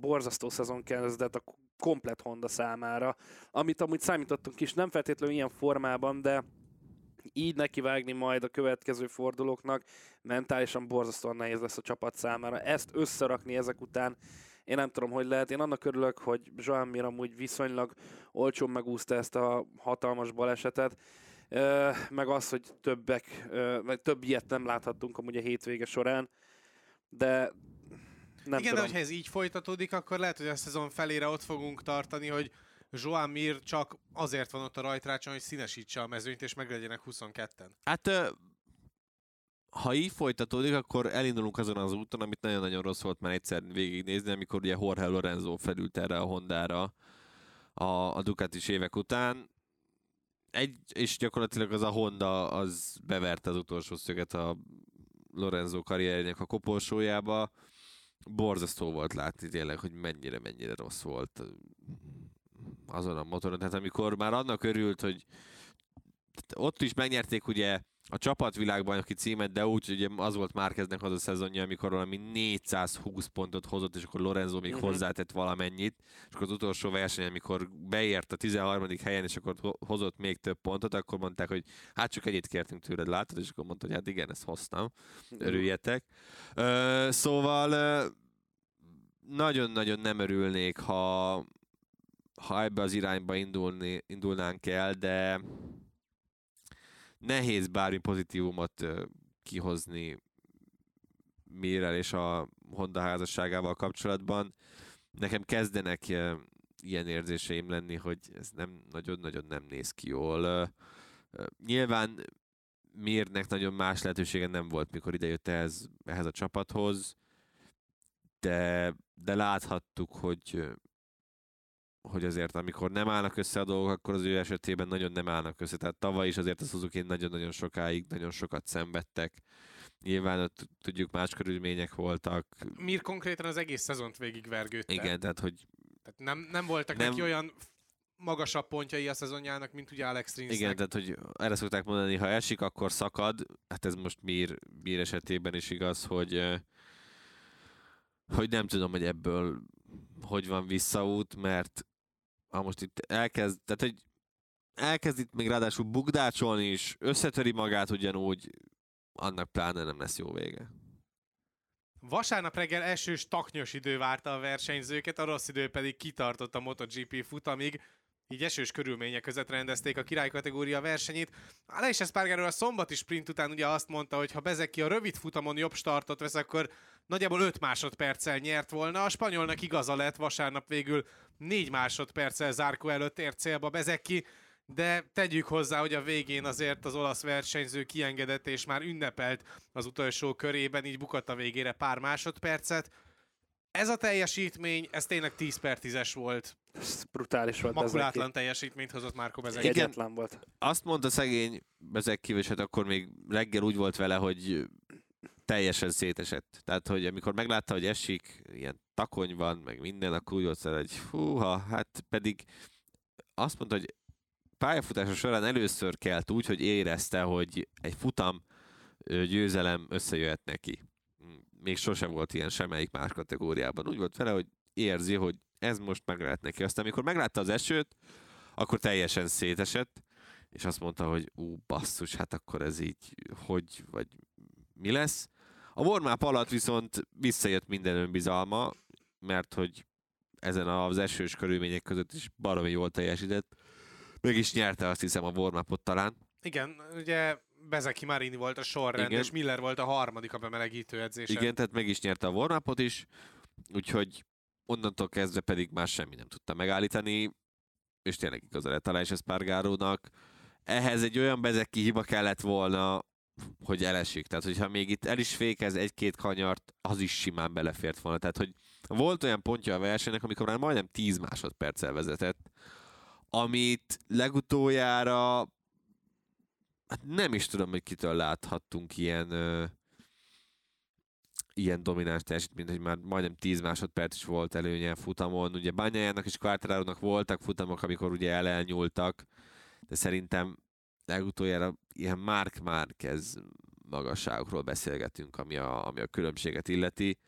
borzasztó szezon kezdett a komplet Honda számára, amit amúgy számítottunk is, nem feltétlenül ilyen formában, de így nekivágni majd a következő fordulóknak mentálisan borzasztóan nehéz lesz a csapat számára. Ezt összerakni ezek után, én nem tudom, hogy lehet. Én annak örülök, hogy Joan Mir amúgy viszonylag olcsón megúszta ezt a hatalmas balesetet, meg az, hogy többek, vagy több ilyet nem láthattunk amúgy a hétvége során, de nem Igen, tudom. de hogyha ez így folytatódik, akkor lehet, hogy a szezon felére ott fogunk tartani, hogy Joan Mir csak azért van ott a rajtrácson, hogy színesítse a mezőnyt, és meglegyenek 22-en. Hát ha így folytatódik, akkor elindulunk azon az úton, amit nagyon-nagyon rossz volt már egyszer végignézni, amikor ugye Jorge Lorenzo felült erre a Hondára a, a Ducatis évek után. Egy, és gyakorlatilag az a Honda az beverte az utolsó szöget a Lorenzo karrierjének a koporsójába borzasztó volt látni tényleg, hogy mennyire-mennyire rossz volt azon a motoron. Tehát amikor már annak örült, hogy ott is megnyerték ugye a csapatvilágbajnoki címet, de úgy, ugye az volt Márkeznek az a szezonja, amikor valami 420 pontot hozott, és akkor Lorenzo még uh-huh. hozzátett valamennyit, és akkor az utolsó verseny, amikor beért a 13. helyen, és akkor hozott még több pontot, akkor mondták, hogy hát csak egyet kértünk tőled, látod, és akkor mondta, hogy hát igen, ezt hoztam, örüljetek. Uh, szóval nagyon-nagyon nem örülnék, ha, ha ebbe az irányba indulni, indulnánk el, de nehéz bármi pozitívumot kihozni Mirrel és a Honda házasságával kapcsolatban. Nekem kezdenek ilyen érzéseim lenni, hogy ez nem nagyon-nagyon nem néz ki jól. Nyilván Mirnek nagyon más lehetősége nem volt, mikor idejött ehhez, ehhez a csapathoz, de, de láthattuk, hogy hogy azért amikor nem állnak össze a dolgok, akkor az ő esetében nagyon nem állnak össze. Tehát tavaly is azért a suzuki nagyon-nagyon sokáig, nagyon sokat szenvedtek. Nyilván ott tudjuk más körülmények voltak. Mir konkrétan az egész szezont végigvergődte. Igen, tehát hogy Tehát nem, nem voltak Nem- neki olyan magasabb pontjai a szezonjának, mint ugye Alex Rinsnek. Igen, tehát hogy erre szokták mondani, ha esik, akkor szakad. Hát ez most Mir, Mir esetében is igaz, hogy hogy nem tudom, hogy ebből hogy van visszaút, mert ha most itt elkezd, tehát hogy elkezd itt még ráadásul bugdácsolni is, összetöri magát ugyanúgy, annak pláne nem lesz jó vége. Vasárnap reggel esős taknyos idő várta a versenyzőket, a rossz idő pedig kitartott a MotoGP futamig, így esős körülmények között rendezték a király kategória versenyét. Aleix Espargaro a szombati sprint után ugye azt mondta, hogy ha Bezeki a rövid futamon jobb startot vesz, akkor nagyjából 5 másodperccel nyert volna. A spanyolnak igaza lett, vasárnap végül 4 másodperccel zárkó előtt ért célba Bezeki, de tegyük hozzá, hogy a végén azért az olasz versenyző kiengedett és már ünnepelt az utolsó körében, így bukott a végére pár másodpercet. Ez a teljesítmény, ez tényleg 10 per 10-es volt. Ez brutális volt. Makulátlan teljesítményt hozott Márko Bezeki. Igen. Volt. Azt mondta szegény Bezeki, és hát akkor még reggel úgy volt vele, hogy teljesen szétesett. Tehát, hogy amikor meglátta, hogy esik, ilyen takony van, meg minden, akkor úgy volt vele, hogy húha, hát pedig azt mondta, hogy pályafutása során először kelt úgy, hogy érezte, hogy egy futam győzelem összejöhet neki. Még sose volt ilyen semmelyik más kategóriában. Úgy volt vele, hogy érzi, hogy ez most meg lehet neki. Aztán amikor meglátta az esőt, akkor teljesen szétesett, és azt mondta, hogy ú, basszus, hát akkor ez így hogy, vagy mi lesz. A warm alatt viszont visszajött minden önbizalma, mert hogy ezen az esős körülmények között is baromi jól teljesített. Meg is nyerte azt hiszem a warm talán. Igen, ugye Bezeki Marini volt a sorrend, Igen. és Miller volt a harmadik a bemelegítő edzésen. Igen, tehát meg is nyerte a warm is, úgyhogy onnantól kezdve pedig már semmi nem tudta megállítani, és tényleg igaza lett Aleix Espargarónak. Ehhez egy olyan bezeki hiba kellett volna, hogy elesik. Tehát, hogyha még itt el is fékez egy-két kanyart, az is simán belefért volna. Tehát, hogy volt olyan pontja a versenynek, amikor már majdnem 10 másodperccel vezetett, amit legutoljára hát nem is tudom, hogy kitől láthattunk ilyen ilyen domináns teljesítményt, hogy már majdnem 10 másodperc is volt előnye futamon. Ugye Bányájának és Quartararo-nak voltak futamok, amikor ugye elelnyúltak, de szerintem legutoljára ilyen Mark Márquez magasságokról beszélgetünk, ami a, ami a különbséget illeti,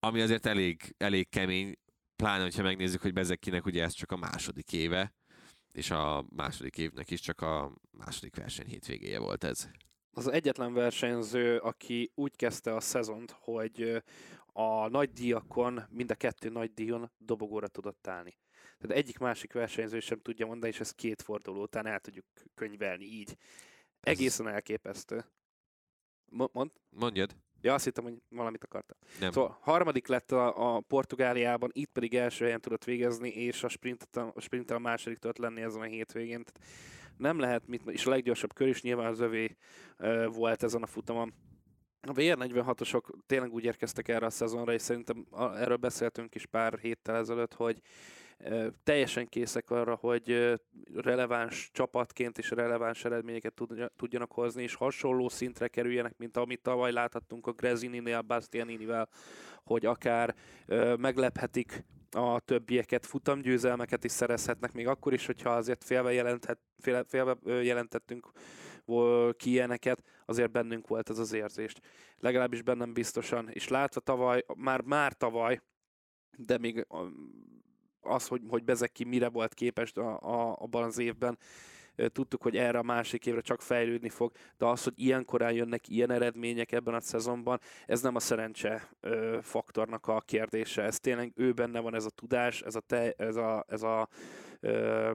ami azért elég, elég kemény, pláne, hogyha megnézzük, hogy Bezekinek ugye ez csak a második éve, és a második évnek is csak a második verseny hétvégéje volt ez. Az egyetlen versenyző, aki úgy kezdte a szezont, hogy a nagy díjakon, mind a kettő nagy díjon dobogóra tudott állni. Tehát egyik másik versenyző sem tudja mondani, és ezt két forduló után el tudjuk könyvelni így. Egészen elképesztő. Mo- Mond? Mondjad? Ja, azt hittem, hogy valamit akartam. Nem. Szóval harmadik lett a, a Portugáliában, itt pedig első helyen tudott végezni, és a sprintet a, a sprinten a második tudott lenni ezen a hétvégén. Tehát nem lehet mit, és a leggyorsabb kör is nyilván az övé volt ezen a futamon. A VR46-osok tényleg úgy érkeztek erre a szezonra, és szerintem erről beszéltünk is pár héttel ezelőtt, hogy teljesen készek arra, hogy releváns csapatként és releváns eredményeket tudja- tudjanak hozni, és hasonló szintre kerüljenek, mint amit tavaly láthattunk a Grezininél, Bastianinivel, hogy akár meglephetik a többieket, futamgyőzelmeket is szerezhetnek, még akkor is, hogyha azért félve, jelenthet, félve ö, jelentettünk ki ilyeneket, azért bennünk volt ez az érzést. Legalábbis bennem biztosan. És látva tavaly, már, már tavaly, de még az, hogy, hogy Bezeki mire volt képes a, a, abban az évben, tudtuk, hogy erre a másik évre csak fejlődni fog, de az, hogy ilyen korán jönnek ilyen eredmények ebben a szezonban, ez nem a szerencse faktornak a kérdése, ez tényleg ő benne van ez a tudás, ez a, te, ez a, ez a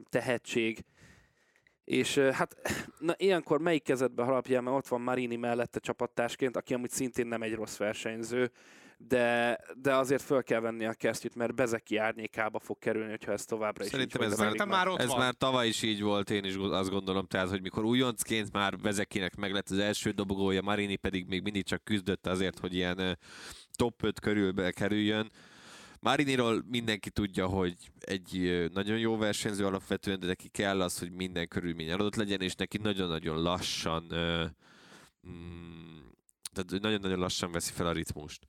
tehetség, és hát, na ilyenkor melyik kezedbe harapjál, mert ott van Marini mellette csapattársként, aki amúgy szintén nem egy rossz versenyző, de, de azért föl kell venni a kesztyűt, mert Bezeki árnyékába fog kerülni, hogyha ez továbbra is Szerintem így ez. Szerintem már ott Ez van. már tavaly is így volt, én is azt gondolom, tehát, hogy mikor újoncként már Vezekinek meg lett az első dobogója, Marini pedig még mindig csak küzdött azért, hogy ilyen top 5 körülbe kerüljön. Mariniról mindenki tudja, hogy egy nagyon jó versenyző alapvetően, de neki kell az, hogy minden körülmény adott legyen, és neki nagyon-nagyon lassan mm, tehát nagyon-nagyon lassan veszi fel a ritmust.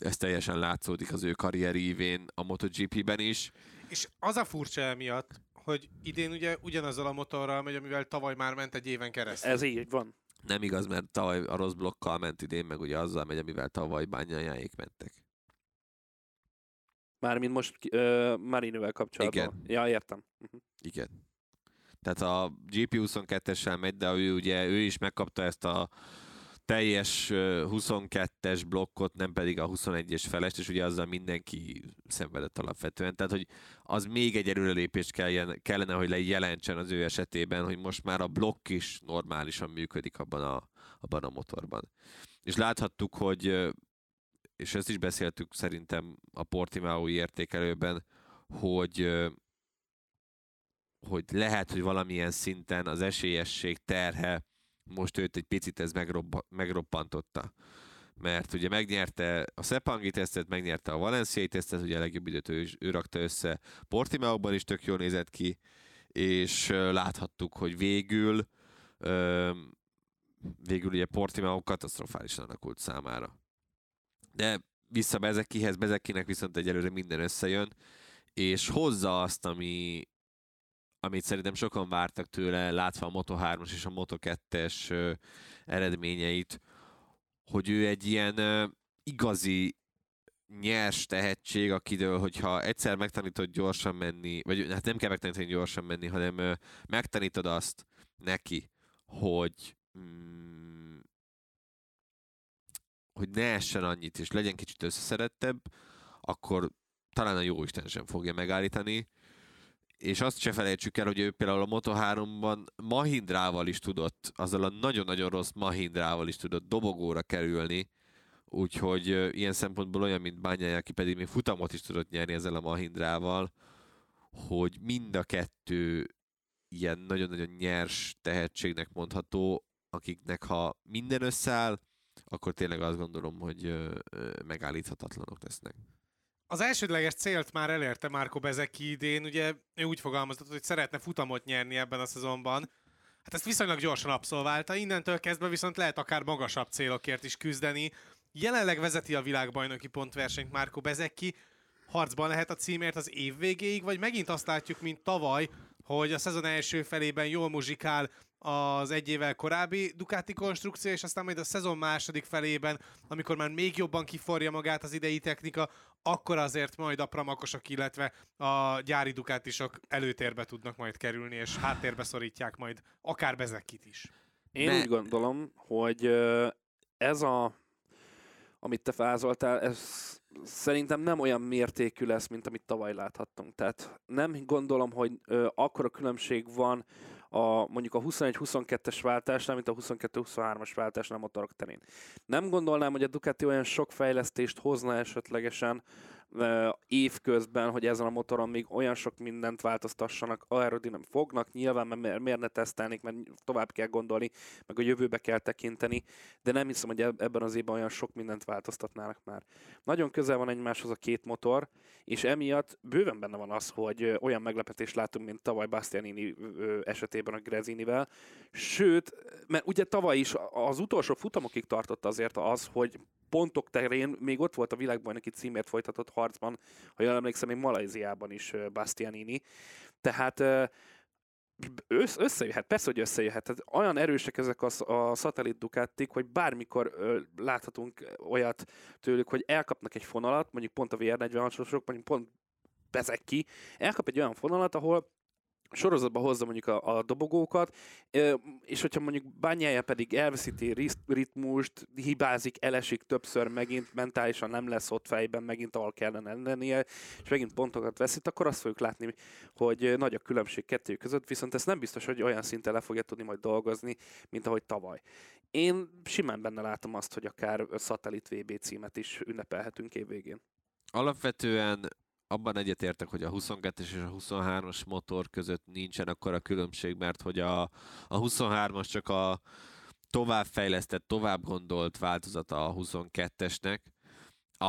Ez teljesen látszódik az ő karrierívén a MotoGP-ben is. És az a furcsa emiatt, hogy idén ugye ugyanazzal a motorral megy, amivel tavaly már ment egy éven keresztül. Ez így van. Nem igaz, mert tavaly a rossz blokkal ment idén, meg ugye azzal megy, amivel tavaly bányájáék mentek. Mármint most uh, Marinővel kapcsolatban. Igen. Ja, értem. Mhm. Igen. Tehát a GP22-essel megy, de ő ugye ő is megkapta ezt a teljes ö, 22-es blokkot, nem pedig a 21-es felest, és ugye azzal mindenki szenvedett alapvetően. Tehát, hogy az még egy erőrelépést kellene, hogy le jelentsen az ő esetében, hogy most már a blokk is normálisan működik abban a, abban a motorban. És láthattuk, hogy és ezt is beszéltük szerintem a Portimao értékelőben, hogy hogy lehet, hogy valamilyen szinten az esélyesség terhe most őt egy picit ez megrobba, megroppantotta. Mert ugye megnyerte a Sepangi tesztet, megnyerte a Valenciai tesztet, ugye a legjobb időt ő, ő rakta össze. Portimaóban is tök jól nézett ki, és láthattuk, hogy végül ö, végül ugye Portimao katasztrofálisan alakult számára. De vissza Bezekihez, Bezekinek viszont egyelőre minden összejön, és hozza azt, ami, amit szerintem sokan vártak tőle, látva a Moto3-as és a Moto2-es ö, eredményeit, hogy ő egy ilyen igazi nyers tehetség, akidől, hogyha egyszer megtanítod gyorsan menni, vagy hát nem kell megtanítani gyorsan menni, hanem megtanítod azt neki, hogy mm, hogy ne essen annyit, és legyen kicsit összeszerettebb, akkor talán a jóisten sem fogja megállítani, és azt se felejtsük el, hogy ő például a Moto3-ban Mahindrával is tudott, azzal a nagyon-nagyon rossz Mahindrával is tudott dobogóra kerülni, úgyhogy ilyen szempontból olyan, mint Bányája, aki pedig még futamot is tudott nyerni ezzel a Mahindrával, hogy mind a kettő ilyen nagyon-nagyon nyers tehetségnek mondható, akiknek ha minden összeáll, akkor tényleg azt gondolom, hogy megállíthatatlanok lesznek. Az elsődleges célt már elérte Márko Bezeki idén, ugye ő úgy fogalmazott, hogy szeretne futamot nyerni ebben a szezonban. Hát ezt viszonylag gyorsan abszolválta, innentől kezdve viszont lehet akár magasabb célokért is küzdeni. Jelenleg vezeti a világbajnoki pontversenyt Márko Bezeki, harcban lehet a címért az év végéig, vagy megint azt látjuk, mint tavaly, hogy a szezon első felében jól muzsikál az egy évvel korábbi Ducati konstrukció, és aztán majd a szezon második felében, amikor már még jobban kiforja magát az idei technika, akkor azért majd a pramakosok, illetve a gyári Ducatisok előtérbe tudnak majd kerülni, és háttérbe szorítják majd akár Bezekit is. Én Ne- úgy gondolom, hogy ez a, amit te vázoltál, ez szerintem nem olyan mértékű lesz, mint amit tavaly láthattunk. Tehát nem gondolom, hogy ö, akkora különbség van a, mondjuk a 21-22-es váltásnál, mint a 22-23-as váltásnál motorok terén. Nem gondolnám, hogy a Ducati olyan sok fejlesztést hozna esetlegesen évközben, hogy ezen a motoron még olyan sok mindent változtassanak, aerodinam fognak, nyilván mert miért- ne tesztelnék, mert tovább kell gondolni, meg a jövőbe kell tekinteni, de nem hiszem, hogy eb- ebben az évben olyan sok mindent változtatnának már. Nagyon közel van egymáshoz a két motor, és emiatt bőven benne van az, hogy olyan meglepetést látunk, mint tavaly Bastianini esetében a Grezinivel. Sőt, mert ugye tavaly is az utolsó futamokig tartott azért az, hogy pontok terén még ott volt a világbajnoki címért folytatott harcban, ha jól emlékszem, még Malajziában is Bastianini. Tehát összejöhet, persze, hogy összejöhet. Tehát olyan erősek ezek a, a szatellit Ducatik, hogy bármikor ö, láthatunk olyat tőlük, hogy elkapnak egy fonalat, mondjuk pont a VR46-osok, mondjuk pont bezek ki, elkap egy olyan fonalat, ahol sorozatba hozza mondjuk a, a dobogókat, és hogyha mondjuk bányája pedig elveszíti ritmust, hibázik, elesik többször megint, mentálisan nem lesz ott fejben megint, ahol kellene lennie, és megint pontokat veszít, akkor azt fogjuk látni, hogy nagy a különbség kettő között, viszont ez nem biztos, hogy olyan szinten le fogja tudni majd dolgozni, mint ahogy tavaly. Én simán benne látom azt, hogy akár szatellit VB címet is ünnepelhetünk évvégén. Alapvetően abban egyetértek, hogy a 22-es és a 23-as motor között nincsen akkora különbség, mert hogy a, a 23-as csak a továbbfejlesztett, tovább gondolt változata a 22-esnek. A,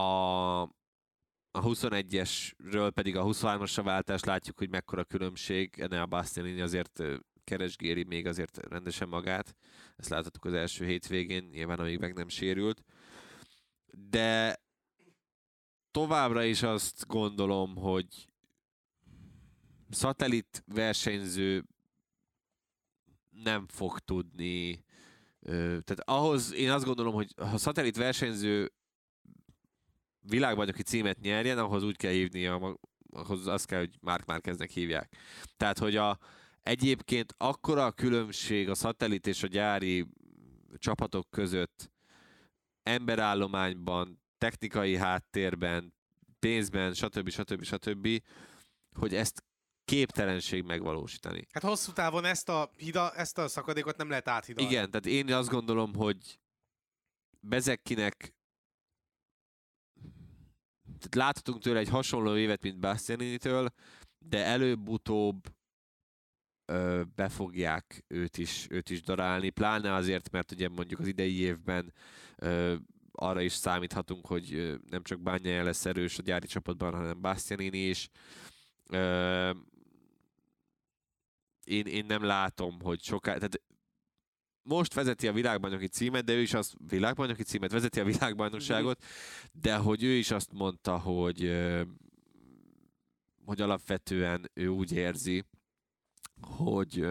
a 21-esről pedig a 23-asra váltást látjuk, hogy mekkora különbség. Ennél a Bastianini azért ö, keresgéli még azért rendesen magát. Ezt láthattuk az első hétvégén, nyilván amíg meg nem sérült. De továbbra is azt gondolom, hogy szatellit versenyző nem fog tudni tehát ahhoz én azt gondolom, hogy ha szatellit versenyző világbajnoki címet nyerjen, ahhoz úgy kell hívnia, ahhoz azt kell, hogy Mark Márkeznek hívják. Tehát, hogy a, egyébként akkora a különbség a szatellit és a gyári csapatok között emberállományban, technikai háttérben, pénzben, stb. stb. stb., hogy ezt képtelenség megvalósítani. Hát hosszú távon ezt a, hida, ezt a szakadékot nem lehet áthidalni. Igen, tehát én azt gondolom, hogy Bezekkinek tehát láthatunk tőle egy hasonló évet, mint Bastianini-től, de előbb-utóbb ö, be fogják őt is, őt is darálni, pláne azért, mert ugye mondjuk az idei évben ö, arra is számíthatunk, hogy nem csak Bányája lesz erős a gyári csapatban, hanem Bastianini is. Én, én nem látom, hogy soká... Tehát most vezeti a világbajnoki címet, de ő is azt világbajnoki címet vezeti a világbajnokságot, de hogy ő is azt mondta, hogy hogy alapvetően ő úgy érzi, hogy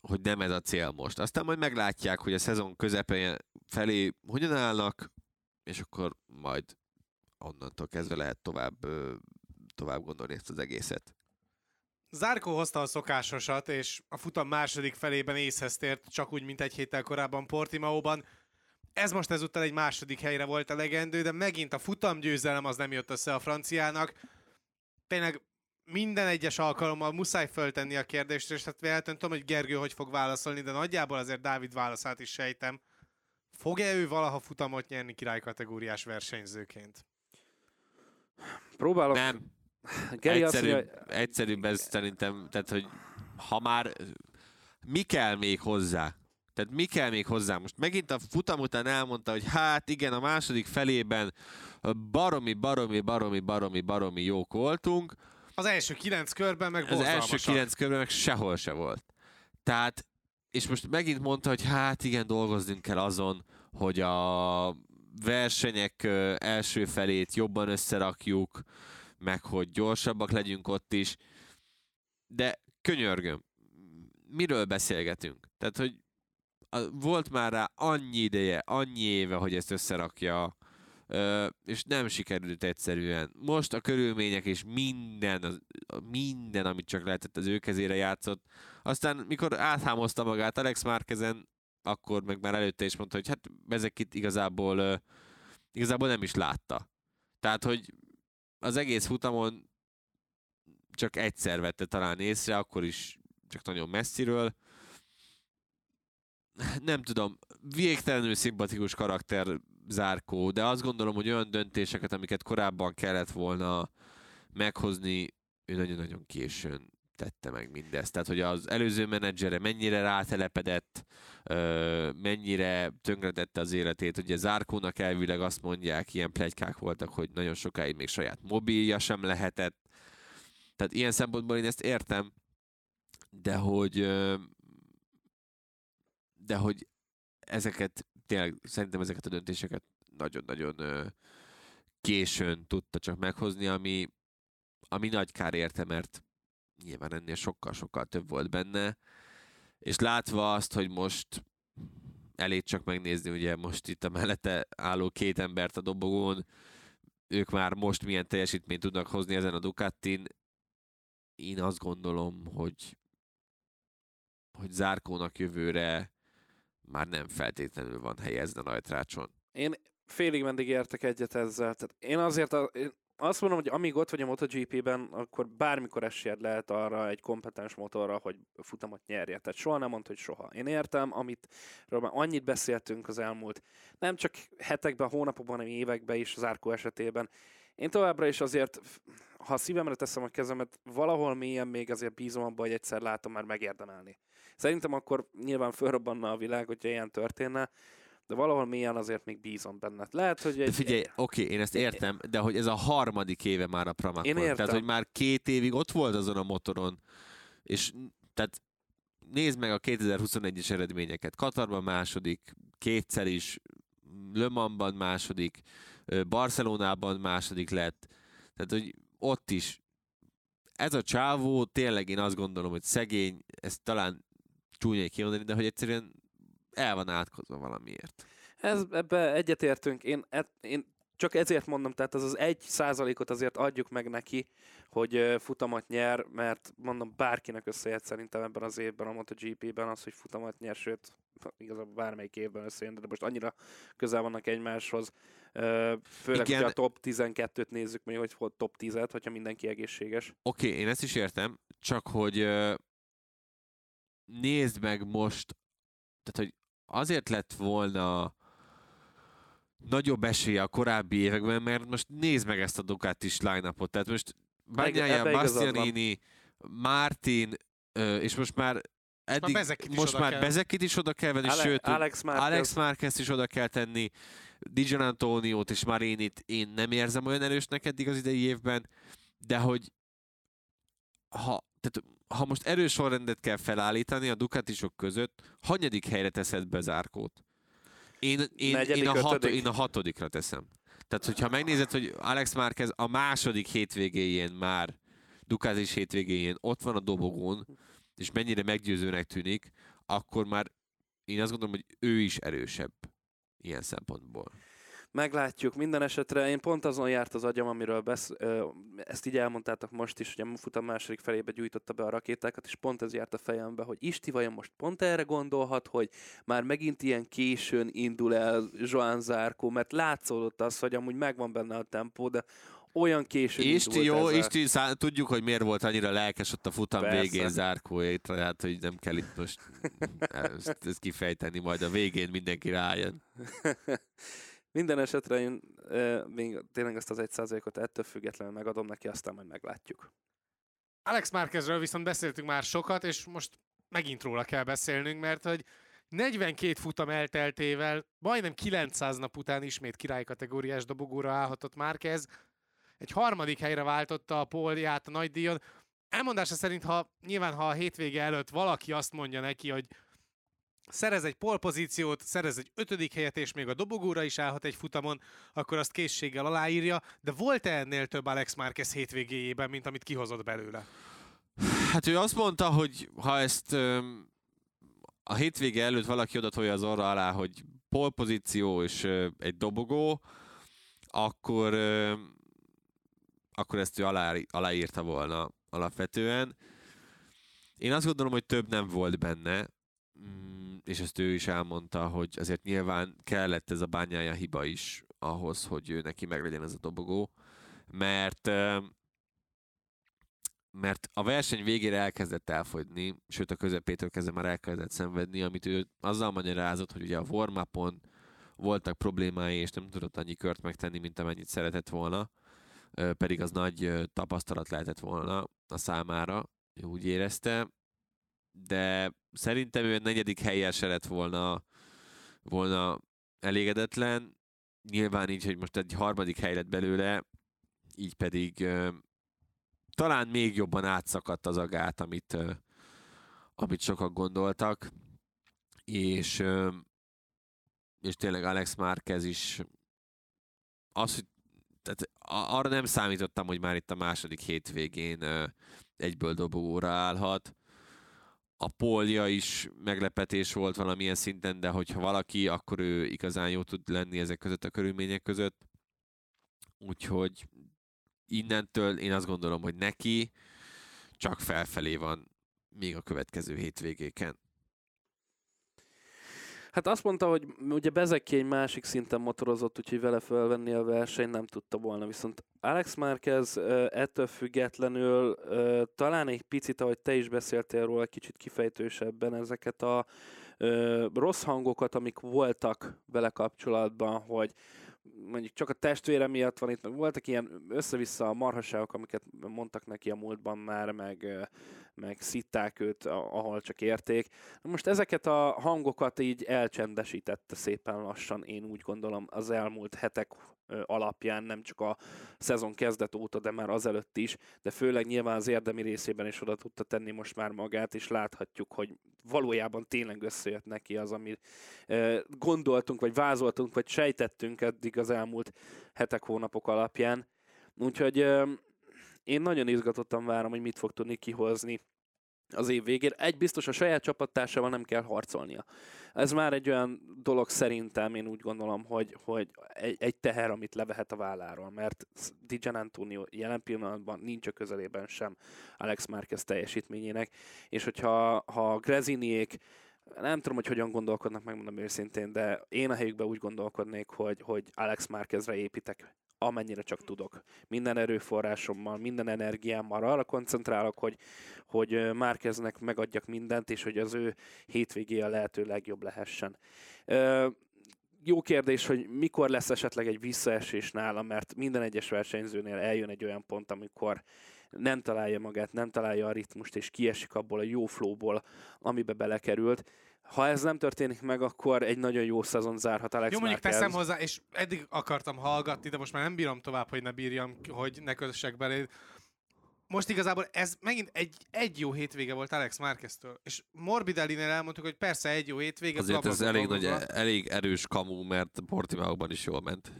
hogy nem ez a cél most. Aztán majd meglátják, hogy a szezon közepén felé hogyan állnak, és akkor majd onnantól kezdve lehet tovább, tovább gondolni ezt az egészet. Zárkó hozta a szokásosat, és a futam második felében észhez tért, csak úgy, mint egy héttel korábban Portimaóban. Ez most ezúttal egy második helyre volt a legendő, de megint a futam győzelem az nem jött össze a franciának. Tényleg minden egyes alkalommal muszáj föltenni a kérdést, és hát véletlenül tudom, hogy Gergő hogy fog válaszolni, de nagyjából azért Dávid válaszát is sejtem. Fog-e ő valaha futamot nyerni királykategóriás versenyzőként? Próbálok... Nem, Geri azt egyszerűbb, mondja, egyszerűbb ez szerintem, tehát hogy ha már mi kell még hozzá? Tehát mi kell még hozzá? Most megint a futam után elmondta, hogy hát igen, a második felében baromi, baromi, baromi, baromi, baromi jók voltunk, Az első kilenc körben meg az első kilenc körben meg sehol se volt. Tehát, és most megint mondta, hogy hát igen, dolgoznunk kell azon, hogy a versenyek első felét jobban összerakjuk, meg hogy gyorsabbak legyünk ott is. De könyörgöm, miről beszélgetünk? Tehát, hogy volt már rá annyi ideje, annyi éve, hogy ezt összerakja, és nem sikerült egyszerűen. Most a körülmények és minden, minden, amit csak lehetett az ő kezére játszott. Aztán, mikor áthámozta magát Alex Márkezen, akkor meg már előtte is mondta, hogy hát ezek itt igazából, igazából nem is látta. Tehát, hogy az egész futamon csak egyszer vette talán észre, akkor is csak nagyon messziről. Nem tudom, végtelenül szimpatikus karakter Zárkó, de azt gondolom, hogy olyan döntéseket, amiket korábban kellett volna meghozni, ő nagyon-nagyon későn tette meg mindezt. Tehát, hogy az előző menedzsere mennyire rátelepedett, mennyire tönkretette az életét. Ugye Zárkónak elvileg azt mondják, ilyen plegykák voltak, hogy nagyon sokáig még saját mobilja sem lehetett. Tehát ilyen szempontból én ezt értem, de hogy de hogy ezeket tényleg szerintem ezeket a döntéseket nagyon-nagyon későn tudta csak meghozni, ami, ami nagy kár érte, mert nyilván ennél sokkal-sokkal több volt benne, és látva azt, hogy most elég csak megnézni, ugye most itt a mellette álló két embert a dobogón, ők már most milyen teljesítményt tudnak hozni ezen a Ducatin, én azt gondolom, hogy hogy Zárkónak jövőre már nem feltétlenül van helye ezen a rajtrácson. Én félig meddig értek egyet ezzel. Tehát én azért a, én azt mondom, hogy amíg ott vagy a MotoGP-ben, akkor bármikor esélyed lehet arra egy kompetens motorra, hogy futamot nyerje. Tehát soha nem mondta, hogy soha. Én értem, amit már annyit beszéltünk az elmúlt, nem csak hetekben, hónapokban, hanem években is az Árkó esetében. Én továbbra is azért, ha szívemre teszem a kezemet, valahol mélyen még azért bízom abban, hogy egyszer látom már megérdemelni. Szerintem akkor nyilván fölrobbanna a világ, hogyha ilyen történne, de valahol mélyen azért még bízom benne. Lehet, hogy De egy, figyelj, oké, én ezt értem, de hogy ez a harmadik éve már a Pramakon. Én értem. Tehát, hogy már két évig ott volt azon a motoron, és tehát nézd meg a 2021-es eredményeket. Katarban második, kétszer is, Le Mansban második, Barcelonában második lett. Tehát, hogy ott is ez a csávó, tényleg én azt gondolom, hogy szegény, ezt talán csúnyai kimondani, de hogy egyszerűen el van átkozva valamiért. Ez, ebbe egyetértünk. Én, e, én csak ezért mondom, tehát az az egy százalékot azért adjuk meg neki, hogy ö, futamot nyer, mert mondom, bárkinek összejött szerintem ebben az évben a MotoGP-ben az, hogy futamot nyer, sőt, igazából bármelyik évben összejön, de most annyira közel vannak egymáshoz. Főleg, Igen. a top 12-t nézzük, még hogy top 10-et, hogyha mindenki egészséges. Oké, okay, én ezt is értem, csak hogy nézd meg most, tehát hogy azért lett volna nagyobb esélye a korábbi években, mert most nézd meg ezt a Ducatis line-upot, tehát most Bagnaia. Bastianini, Martin, és most már eddig, Bezekit is most oda már kell. Bezekit is oda kell venni, Ale- sőt, Alex Marquez, Alex Marquez is oda kell tenni, Dijon Antoniót és Marinit én nem érzem olyan erősnek eddig az idei évben, de hogy ha, tehát, ha most erős sorrendet kell felállítani a Ducatisok között, hanyadik helyre teszed be Zárkót? Én, én, Negyedik, én, a hat, ötödik? én a hatodikra teszem. Tehát, hogyha megnézed, hogy Alex Márquez a második hétvégéjén már, Ducatis hétvégéjén ott van a dobogón, és mennyire meggyőzőnek tűnik, akkor már én azt gondolom, hogy ő is erősebb ilyen szempontból. Meglátjuk. Minden esetre én pont azon járt az agyam, amiről besz... ezt így elmondtátok most is, hogy a futam második felébe gyújtotta be a rakétákat, és pont ez járt a fejembe, hogy Isti vajon most pont erre gondolhat, hogy már megint ilyen későn indul el Joan Zárkó, mert látszódott az, hogy amúgy megvan benne a tempó, de olyan későn Isti jó, ezzel. Isti, szá- tudjuk, hogy miért volt annyira lelkes ott a futam Persze. végén Zárkóért, tehát hogy nem kell itt most ezt, ezt kifejteni, majd a végén mindenki rájön. Minden esetre én ö, még tényleg ezt az egy százalékot ettől függetlenül megadom neki, aztán majd meglátjuk. Alex Márquezről viszont beszéltünk már sokat, és most megint róla kell beszélnünk, mert hogy 42 futam elteltével, majdnem 900 nap után ismét királykategóriás dobogóra állhatott Márquez. Egy harmadik helyre váltotta a pólját a nagydíjon. Elmondása szerint, ha nyilván ha a hétvége előtt valaki azt mondja neki, hogy szerez egy polpozíciót, szerez egy ötödik helyet, és még a dobogóra is állhat egy futamon, akkor azt készséggel aláírja, de volt-e ennél több Alex Márquez hétvégéjében, mint amit kihozott belőle? Hát ő azt mondta, hogy ha ezt öm, a hétvége előtt valaki odatolja az orra alá, hogy polpozíció és ö, egy dobogó, akkor, öm, akkor ezt ő alá, aláírta volna alapvetően. Én azt gondolom, hogy több nem volt benne, mm, és ezt ő is elmondta, hogy azért nyilván kellett ez a bányája hiba is ahhoz, hogy ő neki meglegyen ez a dobogó, mert mert a verseny végére elkezdett elfogyni, sőt a közepétől kezdve már elkezdett szenvedni, amit ő azzal magyarázott, hogy ugye a warm voltak problémái, és nem tudott annyi kört megtenni, mint amennyit szeretett volna, pedig az nagy tapasztalat lehetett volna a számára, úgy érezte, de szerintem ő egy negyedik helyen se lett volna, volna elégedetlen. Nyilván így, hogy most egy harmadik hely lett belőle, így pedig talán még jobban átszakadt az a gát, amit, ö, amit sokan gondoltak, és, és tényleg Alex Márquez is az, hogy tehát arra nem számítottam, hogy már itt a második hétvégén egyből dobogóra állhat. A polja is meglepetés volt valamilyen szinten, de hogyha valaki, akkor ő igazán jó tud lenni ezek között a körülmények között. Úgyhogy innentől én azt gondolom, hogy neki csak felfelé van még a következő hétvégéken. Hát azt mondta, hogy ugye Bezeki egy másik szinten motorozott, úgyhogy vele felvenni a versenyt nem tudta volna. Viszont Alex Márquez ettől függetlenül talán egy picit, ahogy te is beszéltél róla, kicsit kifejtősebben ezeket a rossz hangokat, amik voltak vele kapcsolatban, hogy mondjuk csak a testvére miatt van itt, meg voltak ilyen össze-vissza a marhaságok, amiket mondtak neki a múltban már, meg, meg szitták őt, ahol csak érték. Most ezeket a hangokat így elcsendesítette szépen lassan, én úgy gondolom, az elmúlt hetek alapján, nem csak a szezon kezdet óta, de már azelőtt is, de főleg nyilván az érdemi részében is oda tudta tenni most már magát, és láthatjuk, hogy valójában tényleg összejött neki az, amit gondoltunk, vagy vázoltunk, vagy sejtettünk eddig az elmúlt hetek, hónapok alapján. Úgyhogy én nagyon izgatottan várom, hogy mit fog tudni kihozni az év végén. Egy biztos, a saját csapattársával nem kell harcolnia. Ez már egy olyan dolog szerintem, én úgy gondolom, hogy, hogy egy, egy teher, amit levehet a válláról, mert Dijan Antonio jelen pillanatban nincs a közelében sem Alex Márquez teljesítményének, és hogyha ha Greziniék nem tudom, hogy hogyan gondolkodnak, megmondom őszintén, de én a helyükben úgy gondolkodnék, hogy, hogy Alex Márquezre építek amennyire csak tudok. Minden erőforrásommal, minden energiámmal arra koncentrálok, hogy, hogy ö, Márqueznek megadjak mindent, és hogy az ő hétvégé a lehető legjobb lehessen. Jó kérdés, hogy mikor lesz esetleg egy visszaesés nála, mert minden egyes versenyzőnél eljön egy olyan pont, amikor nem találja magát, nem találja a ritmust, és kiesik abból a jó flowból, amibe belekerült. Ha ez nem történik meg, akkor egy nagyon jó szezon zárhat Alex Jó, mondjuk Márquez. teszem hozzá, és eddig akartam hallgatni, de most már nem bírom tovább, hogy ne bírjam, hogy ne kössek belé. Most igazából ez megint egy, egy jó hétvége volt Alex Márqueztől. És Morbidellinél elmondtuk, hogy persze egy jó hétvége. Azért ez elég, nagy, bla. elég erős kamu, mert Portimaóban is jól ment.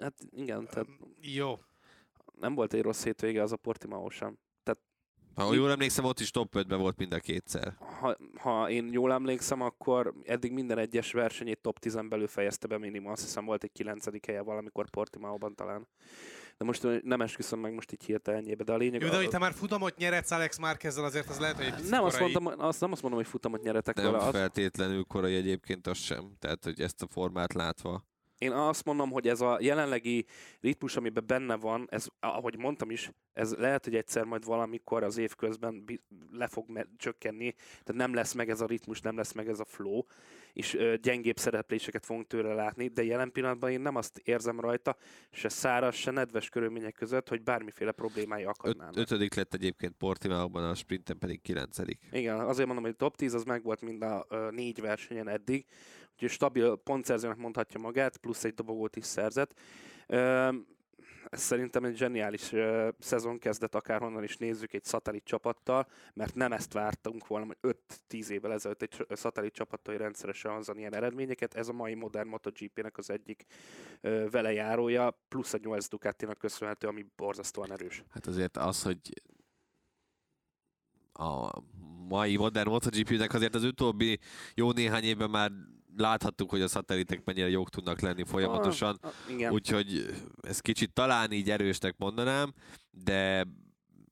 Hát igen, tehát Jó. nem volt egy rossz hétvége az a Portimao sem. Ha jól emlékszem, ott is top 5-ben volt mind a kétszer. Ha, ha én jól emlékszem, akkor eddig minden egyes versenyét top 10 belül fejezte be minimum. Azt hiszem volt egy 9. helye valamikor Portimaóban talán. De most nem esküszöm meg most így hirtelen ennyibe, de a lényeg... Jó, de a- hogy te már futamot nyeretsz Alex Márquezzel, azért az lehet, hogy egy nem azt, mondtam, azt nem azt mondom, hogy futamot nyeretek Nem vele. Azt, feltétlenül korai egyébként az sem. Tehát, hogy ezt a formát látva. Én azt mondom, hogy ez a jelenlegi ritmus, amiben benne van, ez, ahogy mondtam is, ez lehet, hogy egyszer majd valamikor az év közben le fog me- csökkenni, tehát nem lesz meg ez a ritmus, nem lesz meg ez a flow, és ö, gyengébb szerepléseket fogunk tőle látni, de jelen pillanatban én nem azt érzem rajta, se száraz, se nedves körülmények között, hogy bármiféle problémái Öt, akadnának. ötödik lett egyébként Portimaóban, a sprinten pedig kilencedik. Igen, azért mondom, hogy top 10 az megvolt mind a ö, négy versenyen eddig, úgyhogy stabil pontszerzőnek mondhatja magát, plusz egy dobogót is szerzett. Ez szerintem egy zseniális szezon kezdet, akárhonnan is nézzük egy szatellit csapattal, mert nem ezt vártunk volna, hogy 5-10 évvel ezelőtt egy szatellit csapattal rendszeresen hozzon ilyen eredményeket. Ez a mai modern MotoGP-nek az egyik ö, vele járója, plusz a 8 Ducatinak köszönhető, ami borzasztóan erős. Hát azért az, hogy a mai modern MotoGP-nek azért az utóbbi jó néhány évben már láthattuk, hogy a szatelitek mennyire jók tudnak lenni folyamatosan. Ah, ah, igen. Úgyhogy ez kicsit talán így erősnek mondanám, de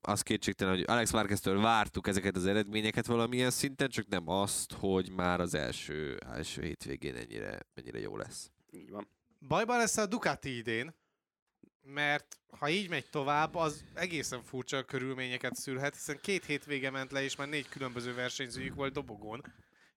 az kétségtelen, hogy Alex Márqueztől vártuk ezeket az eredményeket valamilyen szinten, csak nem azt, hogy már az első, első hétvégén ennyire, ennyire jó lesz. Így van. Bajban lesz a Ducati idén, mert ha így megy tovább, az egészen furcsa körülményeket szülhet, hiszen két hétvége ment le, és már négy különböző versenyzőjük volt dobogón,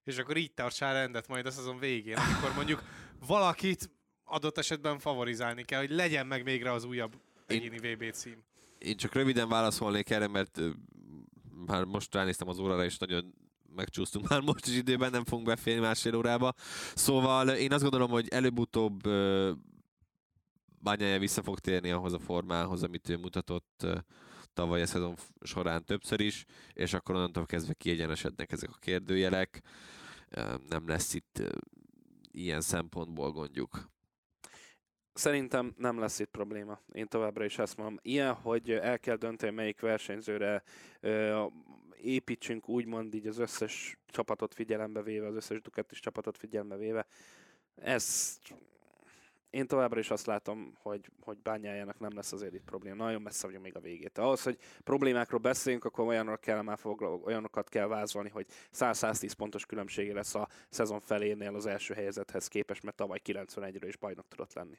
és akkor így tartsál rendet majd a szezon végén, amikor mondjuk valakit adott esetben favorizálni kell, hogy legyen meg végre az újabb egyéni VB cím. Én csak röviden válaszolnék erre, mert már most ránéztem az órára, és nagyon megcsúsztunk már most is időben, nem fogunk beférni másfél órába. Szóval én azt gondolom, hogy előbb-utóbb Bányája vissza fog térni ahhoz a formához, amit ő mutatott tavaly a szezon során többször is, és akkor onnantól kezdve kiegyenesednek ezek a kérdőjelek. Nem lesz itt ilyen szempontból gondjuk. Szerintem nem lesz itt probléma. Én továbbra is ezt mondom. Ilyen, hogy el kell dönteni, melyik versenyzőre építsünk, úgymond így az összes csapatot figyelembe véve, az összes Ducatis csapatot figyelembe véve. Ez én továbbra is azt látom, hogy, hogy bányájának nem lesz azért itt probléma. Nagyon messze vagyunk még a végét. Ahhoz, hogy problémákról beszéljünk, akkor olyanok kell már foglal, olyanokat kell vázolni, hogy 100-110 pontos különbsége lesz a szezon felénél az első helyezethez képest, mert tavaly 91-ről is bajnok tudott lenni.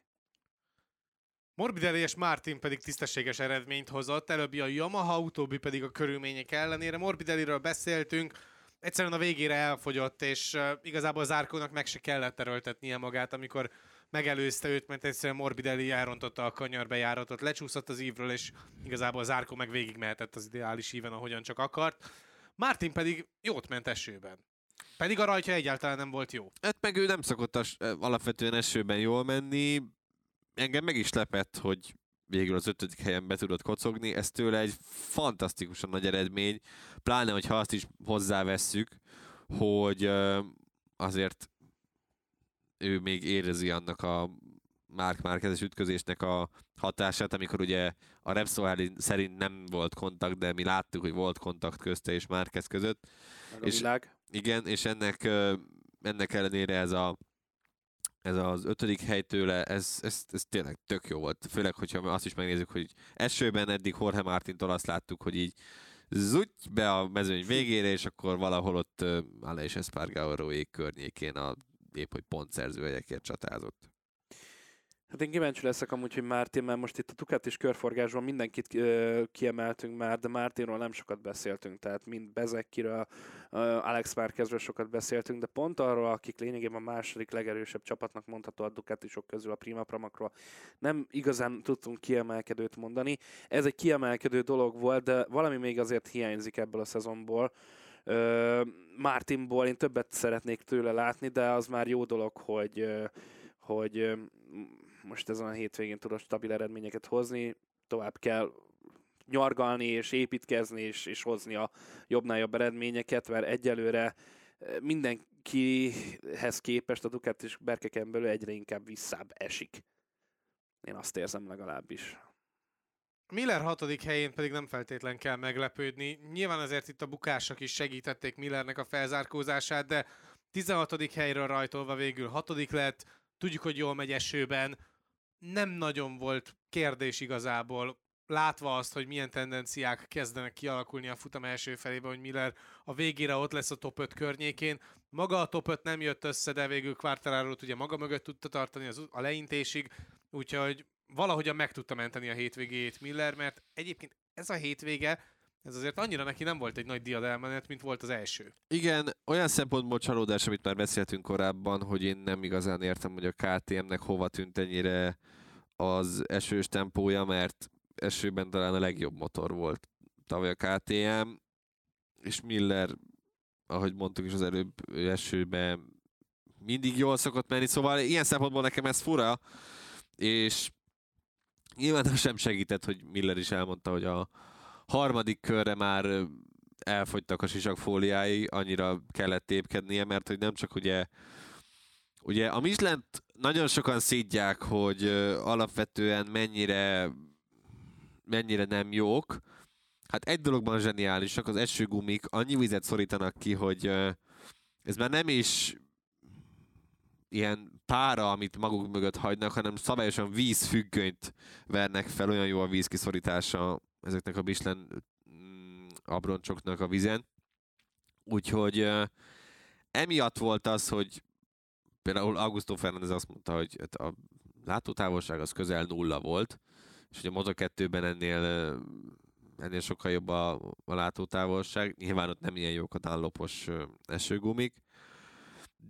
Morbidelli és Martin pedig tisztességes eredményt hozott, előbbi a Yamaha, utóbbi pedig a körülmények ellenére. Morbidelliről beszéltünk, egyszerűen a végére elfogyott, és igazából Zárkónak meg se kellett erőltetnie magát, amikor megelőzte őt, mert egyszerűen Morbidelli elrontotta a kanyarbejáratot, lecsúszott az ívről, és igazából Zárkó meg végigmehetett az ideális íven, ahogyan csak akart. Martin pedig jót ment esőben. Pedig a rajtja egyáltalán nem volt jó. Hát meg ő nem szokott as, alapvetően esőben jól menni. Engem meg is lepett, hogy végül az ötödik helyen be tudott kocogni. Ez tőle egy fantasztikusan nagy eredmény, pláne, hogyha azt is hozzávesszük, hogy azért ő még érezi annak a Mark Márkezes ütközésnek a hatását, amikor ugye a Repsol szerint nem volt kontakt, de mi láttuk, hogy volt kontakt közte és Márkez között. Meg és, világ. Igen, és ennek, ennek ellenére ez a ez az ötödik hely tőle, ez, ez, ez tényleg tök jó volt. Főleg, hogyha azt is megnézzük, hogy esőben eddig Jorge Martintól azt láttuk, hogy így zúgy be a mezőny végére, és akkor valahol ott Ale és Espargaróék környékén a épp, hogy pontszerző helyekért csatázott. Hát én kíváncsi leszek amúgy, hogy Mártin, mert most itt a Ducati és körforgásban mindenkit ö, kiemeltünk már, de Mártinról nem sokat beszéltünk, tehát mind Bezekkiről, Alex Márkezről sokat beszéltünk, de pont arról, akik lényegében a második legerősebb csapatnak mondható a Ducatisok közül a Prima Pramakról, nem igazán tudtunk kiemelkedőt mondani. Ez egy kiemelkedő dolog volt, de valami még azért hiányzik ebből a szezonból. Martinból én többet szeretnék tőle látni, de az már jó dolog, hogy, hogy most ezen a hétvégén tudod stabil eredményeket hozni, tovább kell nyargalni és építkezni és, és hozni a jobbnál jobb eredményeket, mert egyelőre mindenkihez képest a Ducati és berkeken belül egyre inkább visszább esik. Én azt érzem legalábbis. Miller hatodik helyén pedig nem feltétlen kell meglepődni. Nyilván azért itt a bukások is segítették Millernek a felzárkózását, de 16. helyről rajtolva végül hatodik lett. Tudjuk, hogy jól megy esőben. Nem nagyon volt kérdés igazából, látva azt, hogy milyen tendenciák kezdenek kialakulni a futam első felében, hogy Miller a végére ott lesz a top 5 környékén. Maga a top 5 nem jött össze, de végül quartararo ugye maga mögött tudta tartani az, a leintésig, úgyhogy valahogyan meg tudta menteni a hétvégét Miller, mert egyébként ez a hétvége, ez azért annyira neki nem volt egy nagy diadelmenet, mint volt az első. Igen, olyan szempontból csalódás, amit már beszéltünk korábban, hogy én nem igazán értem, hogy a KTM-nek hova tűnt ennyire az esős tempója, mert esőben talán a legjobb motor volt tavaly a KTM, és Miller, ahogy mondtuk is az előbb, esőben mindig jól szokott menni, szóval ilyen szempontból nekem ez fura, és Nyilván sem segített, hogy Miller is elmondta, hogy a harmadik körre már elfogytak a sisakfóliái, annyira kellett tépkednie, mert hogy nem csak ugye Ugye a michelin nagyon sokan szídják, hogy alapvetően mennyire mennyire nem jók. Hát egy dologban zseniálisak, az esőgumik annyi vizet szorítanak ki, hogy ez már nem is ilyen pára, amit maguk mögött hagynak, hanem szabályosan vízfüggönyt vernek fel, olyan jó a vízkiszorítása ezeknek a Michelin mm, abroncsoknak a vizen. Úgyhogy emiatt volt az, hogy például Augusto Fernández azt mondta, hogy hát a látótávolság az közel nulla volt, és hogy a Moto2-ben ennél, ennél sokkal jobb a, a látótávolság. Nyilván ott nem ilyen jók a dállopos esőgumik,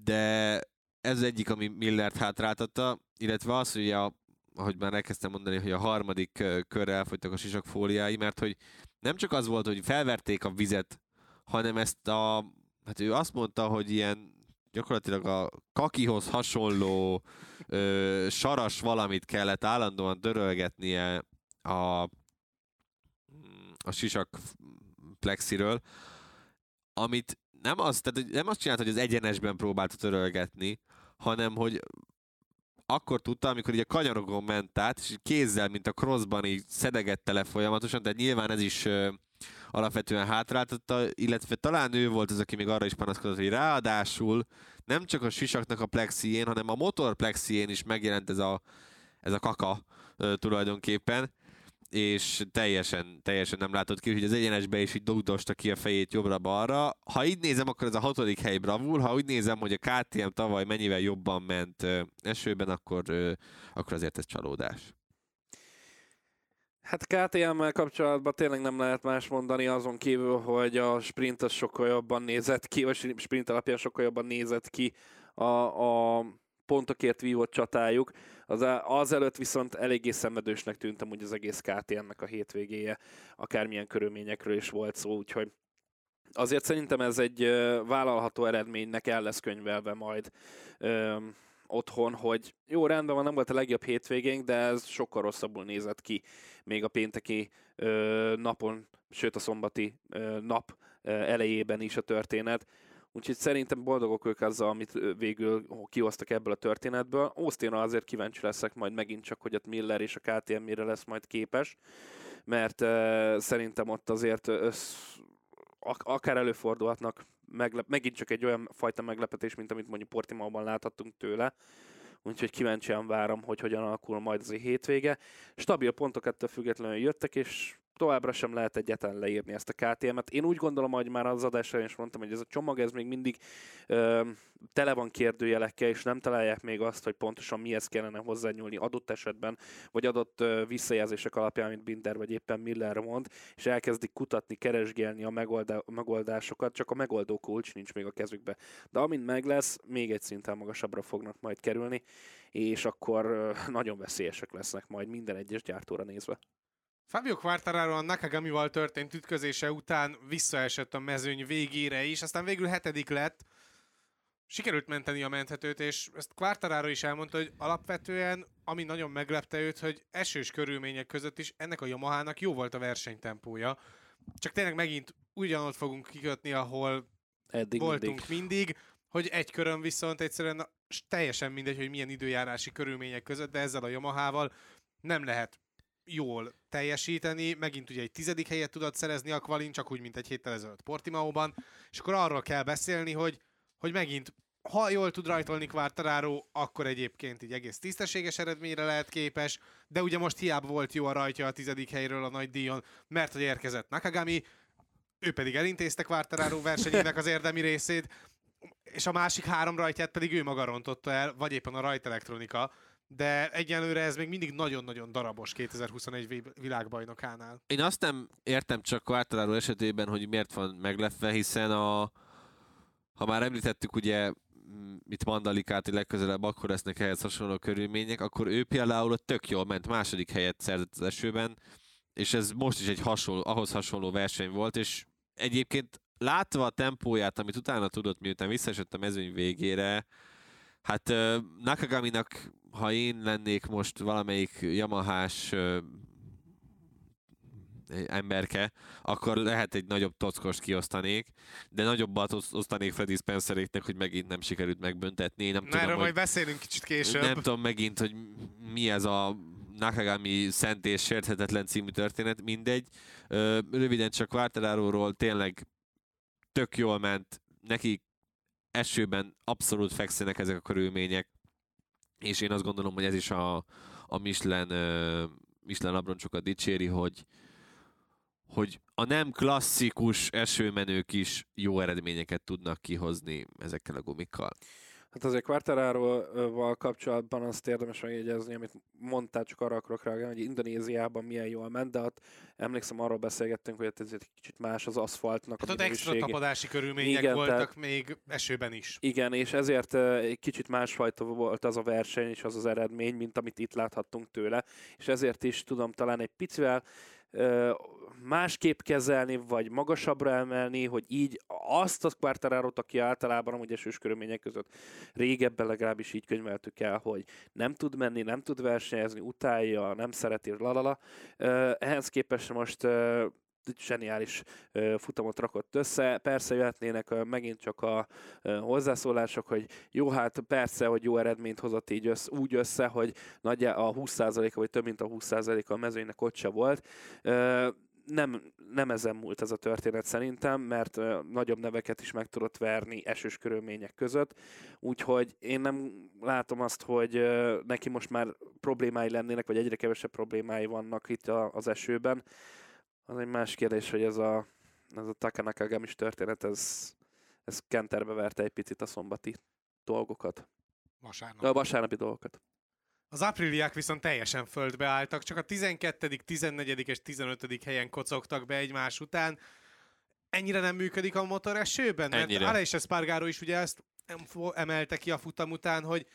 de ez egyik, ami Millert hátráltatta, illetve az, hogy a, ahogy már elkezdtem mondani, hogy a harmadik körre elfogytak a sisak fóliái, mert hogy nem csak az volt, hogy felverték a vizet, hanem ezt a, hát ő azt mondta, hogy ilyen gyakorlatilag a kakihoz hasonló ö, saras valamit kellett állandóan dörölgetnie a, a sisak plexiről, amit nem azt, tehát nem azt csinált, hogy az egyenesben próbálta törölgetni, hanem hogy akkor tudta, amikor így a kanyarokon ment át, és kézzel, mint a crossban így szedegette le folyamatosan, tehát nyilván ez is alapvetően hátráltatta, illetve talán ő volt az, aki még arra is panaszkodott, hogy ráadásul nem csak a sisaknak a plexién, hanem a motor plexién is megjelent ez a, ez a kaka tulajdonképpen, és teljesen, teljesen nem látott ki, hogy az egyenesbe is így dugdosta ki a fejét jobbra-balra. Ha így nézem, akkor ez a hatodik hely bravúr, ha úgy nézem, hogy a KTM tavaly mennyivel jobban ment esőben, akkor, akkor azért ez csalódás. Hát KTM-mel kapcsolatban tényleg nem lehet más mondani azon kívül, hogy a sprint az sokkal jobban nézett ki, vagy sprint alapján sokkal jobban nézett ki a, a pontokért vívott csatájuk. Az, azelőtt viszont eléggé szenvedősnek tűnt amúgy az egész KTM-nek a hétvégéje, akármilyen körülményekről is volt szó, úgyhogy azért szerintem ez egy vállalható eredménynek el lesz könyvelve majd öm, otthon, hogy jó, rendben van, nem volt a legjobb hétvégénk, de ez sokkal rosszabbul nézett ki még a pénteki ö, napon, sőt a szombati ö, nap elejében is a történet. Úgyhogy szerintem boldogok ők azzal, amit végül kihoztak ebből a történetből. Austinra azért kíváncsi leszek majd megint csak, hogy ott Miller és a KTM mire lesz majd képes, mert uh, szerintem ott azért össz, akár előfordulhatnak meglep, megint csak egy olyan fajta meglepetés, mint amit mondjuk Portimaoban láthattunk tőle, úgyhogy kíváncsian várom, hogy hogyan alakul majd az a hétvége. Stabil pontok ettől függetlenül jöttek, és továbbra sem lehet egyetlen leírni ezt a KTM-et. Én úgy gondolom, hogy már az adásra is mondtam, hogy ez a csomag ez még mindig ö, tele van kérdőjelekkel, és nem találják még azt, hogy pontosan mihez kellene hozzányúlni adott esetben, vagy adott ö, visszajelzések alapján, mint Binder vagy éppen Miller mond, és elkezdik kutatni, keresgélni a, megoldá- megoldásokat, csak a megoldó kulcs nincs még a kezükbe. De amint meg lesz, még egy szinten magasabbra fognak majd kerülni, és akkor ö, nagyon veszélyesek lesznek majd minden egyes gyártóra nézve. Fabio Quartararo a Nakagamival történt ütközése után visszaesett a mezőny végére is, aztán végül hetedik lett. Sikerült menteni a menthetőt, és ezt Quartararo is elmondta, hogy alapvetően, ami nagyon meglepte őt, hogy esős körülmények között is ennek a Yamaha-nak jó volt a versenytempója. Csak tényleg megint ugyanott fogunk kikötni, ahol Eddig voltunk mindig. mindig, hogy egy körön viszont egyszerűen teljesen mindegy, hogy milyen időjárási körülmények között, de ezzel a Yamaha-val nem lehet jól teljesíteni, megint ugye egy tizedik helyet tudott szerezni a Kvalin, csak úgy, mint egy héttel ezelőtt Portimaóban, és akkor arról kell beszélni, hogy, hogy megint ha jól tud rajtolni Quartararo, akkor egyébként egy egész tisztességes eredményre lehet képes, de ugye most hiába volt jó a rajtja a tizedik helyről a nagy díjon, mert hogy érkezett Nakagami, ő pedig elintézte Quartararo versenyének az érdemi részét, és a másik három rajtját pedig ő maga rontotta el, vagy éppen a rajtelektronika, de egyelőre ez még mindig nagyon-nagyon darabos 2021 világbajnokánál. Én azt nem értem csak Quartararo esetében, hogy miért van meglepve, hiszen a, ha már említettük ugye itt Mandalikát, hogy legközelebb akkor lesznek ehhez hasonló körülmények, akkor ő például tök jól ment, második helyet szerzett az esőben, és ez most is egy hasonló, ahhoz hasonló verseny volt, és egyébként látva a tempóját, amit utána tudott, miután visszaesett a mezőny végére, hát Nakagaminak ha én lennék most valamelyik Yamahás emberke, akkor lehet egy nagyobb tockost kiosztanék, de nagyobbat osztanék Freddy Spenceréknek, hogy megint nem sikerült megbüntetni. Nem Na, tudom, erről hogy, majd beszélünk kicsit később. Nem tudom megint, hogy mi ez a Nakagami szent és sérthetetlen című történet, mindegy. Röviden csak Quartararo-ról tényleg tök jól ment, neki esőben abszolút fekszenek ezek a körülmények, és én azt gondolom, hogy ez is a, a Michelin, uh, Michelin abroncsokat dicséri, hogy, hogy a nem klasszikus esőmenők is jó eredményeket tudnak kihozni ezekkel a gumikkal. Hát azért Quartararo-val kapcsolatban azt érdemes megjegyezni, amit mondtál, csak arra akarok reagálni, hogy Indonéziában milyen jól ment, de ott emlékszem, arról beszélgettünk, hogy ez egy kicsit más az aszfaltnak hát a ott extra tapadási körülmények igen, voltak tehát, még esőben is. Igen, és ezért egy kicsit másfajta volt az a verseny és az az eredmény, mint amit itt láthattunk tőle, és ezért is tudom talán egy picivel másképp kezelni, vagy magasabbra emelni, hogy így azt a quartararo aki általában amúgy esős körülmények között régebben legalábbis így könyveltük el, hogy nem tud menni, nem tud versenyezni, utálja, nem szereti, lalala. Ehhez képest most zseniális futamot rakott össze. Persze jöhetnének megint csak a hozzászólások, hogy jó, hát persze, hogy jó eredményt hozott így össze, úgy össze, hogy nagy a 20%-a, vagy több mint a 20%-a a mezőnynek ott se volt nem, nem ezen múlt ez a történet szerintem, mert nagyobb neveket is meg tudott verni esős körülmények között, úgyhogy én nem látom azt, hogy neki most már problémái lennének, vagy egyre kevesebb problémái vannak itt a, az esőben. Az egy más kérdés, hogy ez a, ez a Takanaka Gamis történet, ez, ez kenterbe verte egy picit a szombati dolgokat. Vasárnap. A vasárnapi dolgokat. Az apriliák viszont teljesen földbe álltak, csak a 12., 14. és 15. helyen kocogtak be egymás után. Ennyire nem működik a motor esőben? Mert Ennyire. Aleix Espargaro is ugye ezt emelte ki a futam után, hogy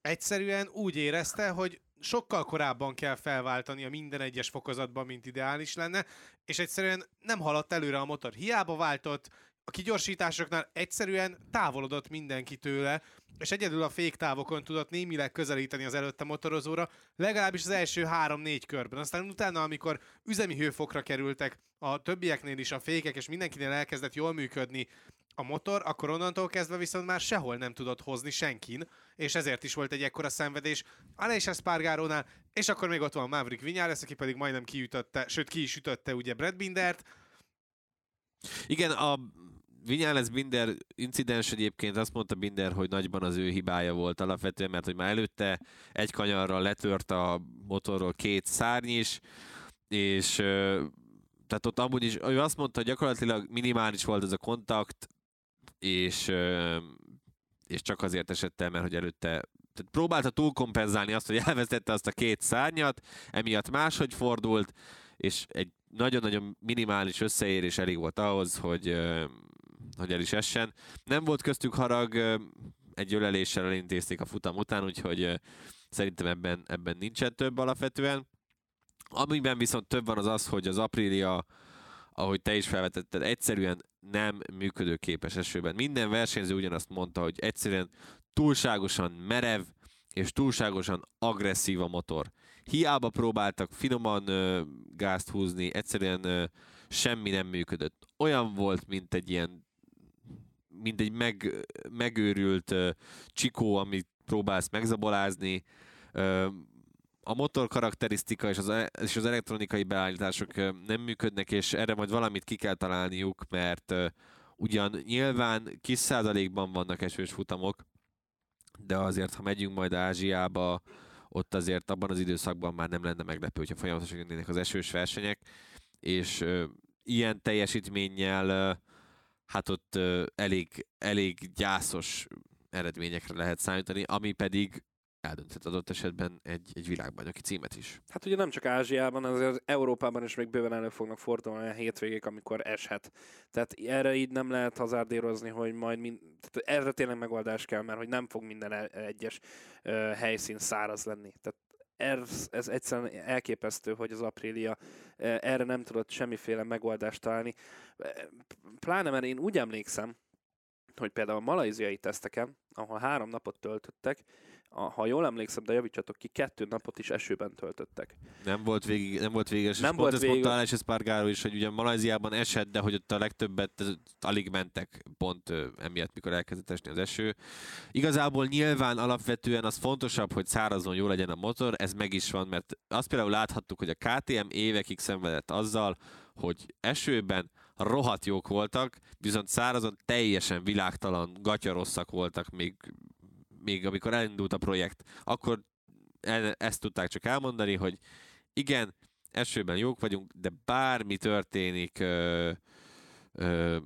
egyszerűen úgy érezte, hogy sokkal korábban kell felváltani a minden egyes fokozatban, mint ideális lenne, és egyszerűen nem haladt előre a motor. Hiába váltott, a kigyorsításoknál egyszerűen távolodott mindenki tőle, és egyedül a féktávokon tudott némileg közelíteni az előtte motorozóra, legalábbis az első három-négy körben. Aztán utána, amikor üzemi hőfokra kerültek a többieknél is a fékek, és mindenkinél elkezdett jól működni a motor, akkor onnantól kezdve viszont már sehol nem tudott hozni senkin, és ezért is volt egy ekkora szenvedés Aleix Espargarónál, és akkor még ott van Maverick Viñales, aki pedig majdnem kiütötte, sőt ki is ütötte ugye Brad Bindert, Igen, a Vinyales Binder incidens egyébként azt mondta Binder, hogy nagyban az ő hibája volt alapvetően, mert hogy már előtte egy kanyarral letört a motorról két szárny is, és tehát ott amúgy is, ő azt mondta, hogy gyakorlatilag minimális volt ez a kontakt, és, és csak azért esett el, mert hogy előtte tehát próbálta túlkompenzálni azt, hogy elvesztette azt a két szárnyat, emiatt máshogy fordult, és egy nagyon-nagyon minimális összeérés elég volt ahhoz, hogy, hogy el is essen. Nem volt köztük harag, egy öleléssel elintézték a futam után, úgyhogy szerintem ebben, ebben nincsen több alapvetően. Amiben viszont több van az az, hogy az Aprilia, ahogy te is felvetetted, egyszerűen nem működőképes esőben. Minden versenyző ugyanazt mondta, hogy egyszerűen túlságosan merev és túlságosan agresszív a motor. Hiába próbáltak finoman ö, gázt húzni, egyszerűen ö, semmi nem működött. Olyan volt, mint egy ilyen mint egy meg, megőrült ö, csikó, amit próbálsz megzabolázni. Ö, a motor karakterisztika és az, e- és az elektronikai beállítások nem működnek, és erre majd valamit ki kell találniuk, mert ugyan nyilván kis százalékban vannak esős futamok, de azért, ha megyünk majd Ázsiába, ott azért abban az időszakban már nem lenne meglepő, hogyha folyamatosan jönnének az esős versenyek, és ö, ilyen teljesítménnyel ö, hát ott ö, elég, elég gyászos eredményekre lehet számítani, ami pedig eldönthet adott esetben egy, egy világbajnoki címet is. Hát ugye nem csak Ázsiában, azért Európában is még bőven elő fognak fordulni olyan hétvégék, amikor eshet. Tehát erre így nem lehet hazárdírozni, hogy majd mind, tehát erre tényleg megoldás kell, mert hogy nem fog minden el- egyes ö, helyszín száraz lenni. Tehát ez, ez egyszerűen elképesztő, hogy az Aprilia ö, erre nem tudott semmiféle megoldást találni. Ö, Pláne, mert én úgy emlékszem, hogy például a malajziai teszteken, ahol három napot töltöttek, a, ha jól emlékszem, de javítsatok ki, kettő napot is esőben töltöttek. Nem volt végig, nem volt véges, Nem és volt végig- mondta Alex Espargaro is, hogy ugye Malajziában esett, de hogy ott a legtöbbet alig mentek pont emiatt, mikor elkezdett esni az eső. Igazából nyilván alapvetően az fontosabb, hogy szárazon jó legyen a motor, ez meg is van, mert azt például láthattuk, hogy a KTM évekig szenvedett azzal, hogy esőben rohadt jók voltak, viszont szárazon teljesen világtalan, gatyarosszak voltak még, még amikor elindult a projekt. Akkor ezt tudták csak elmondani, hogy igen, esőben jók vagyunk, de bármi történik ö, ö,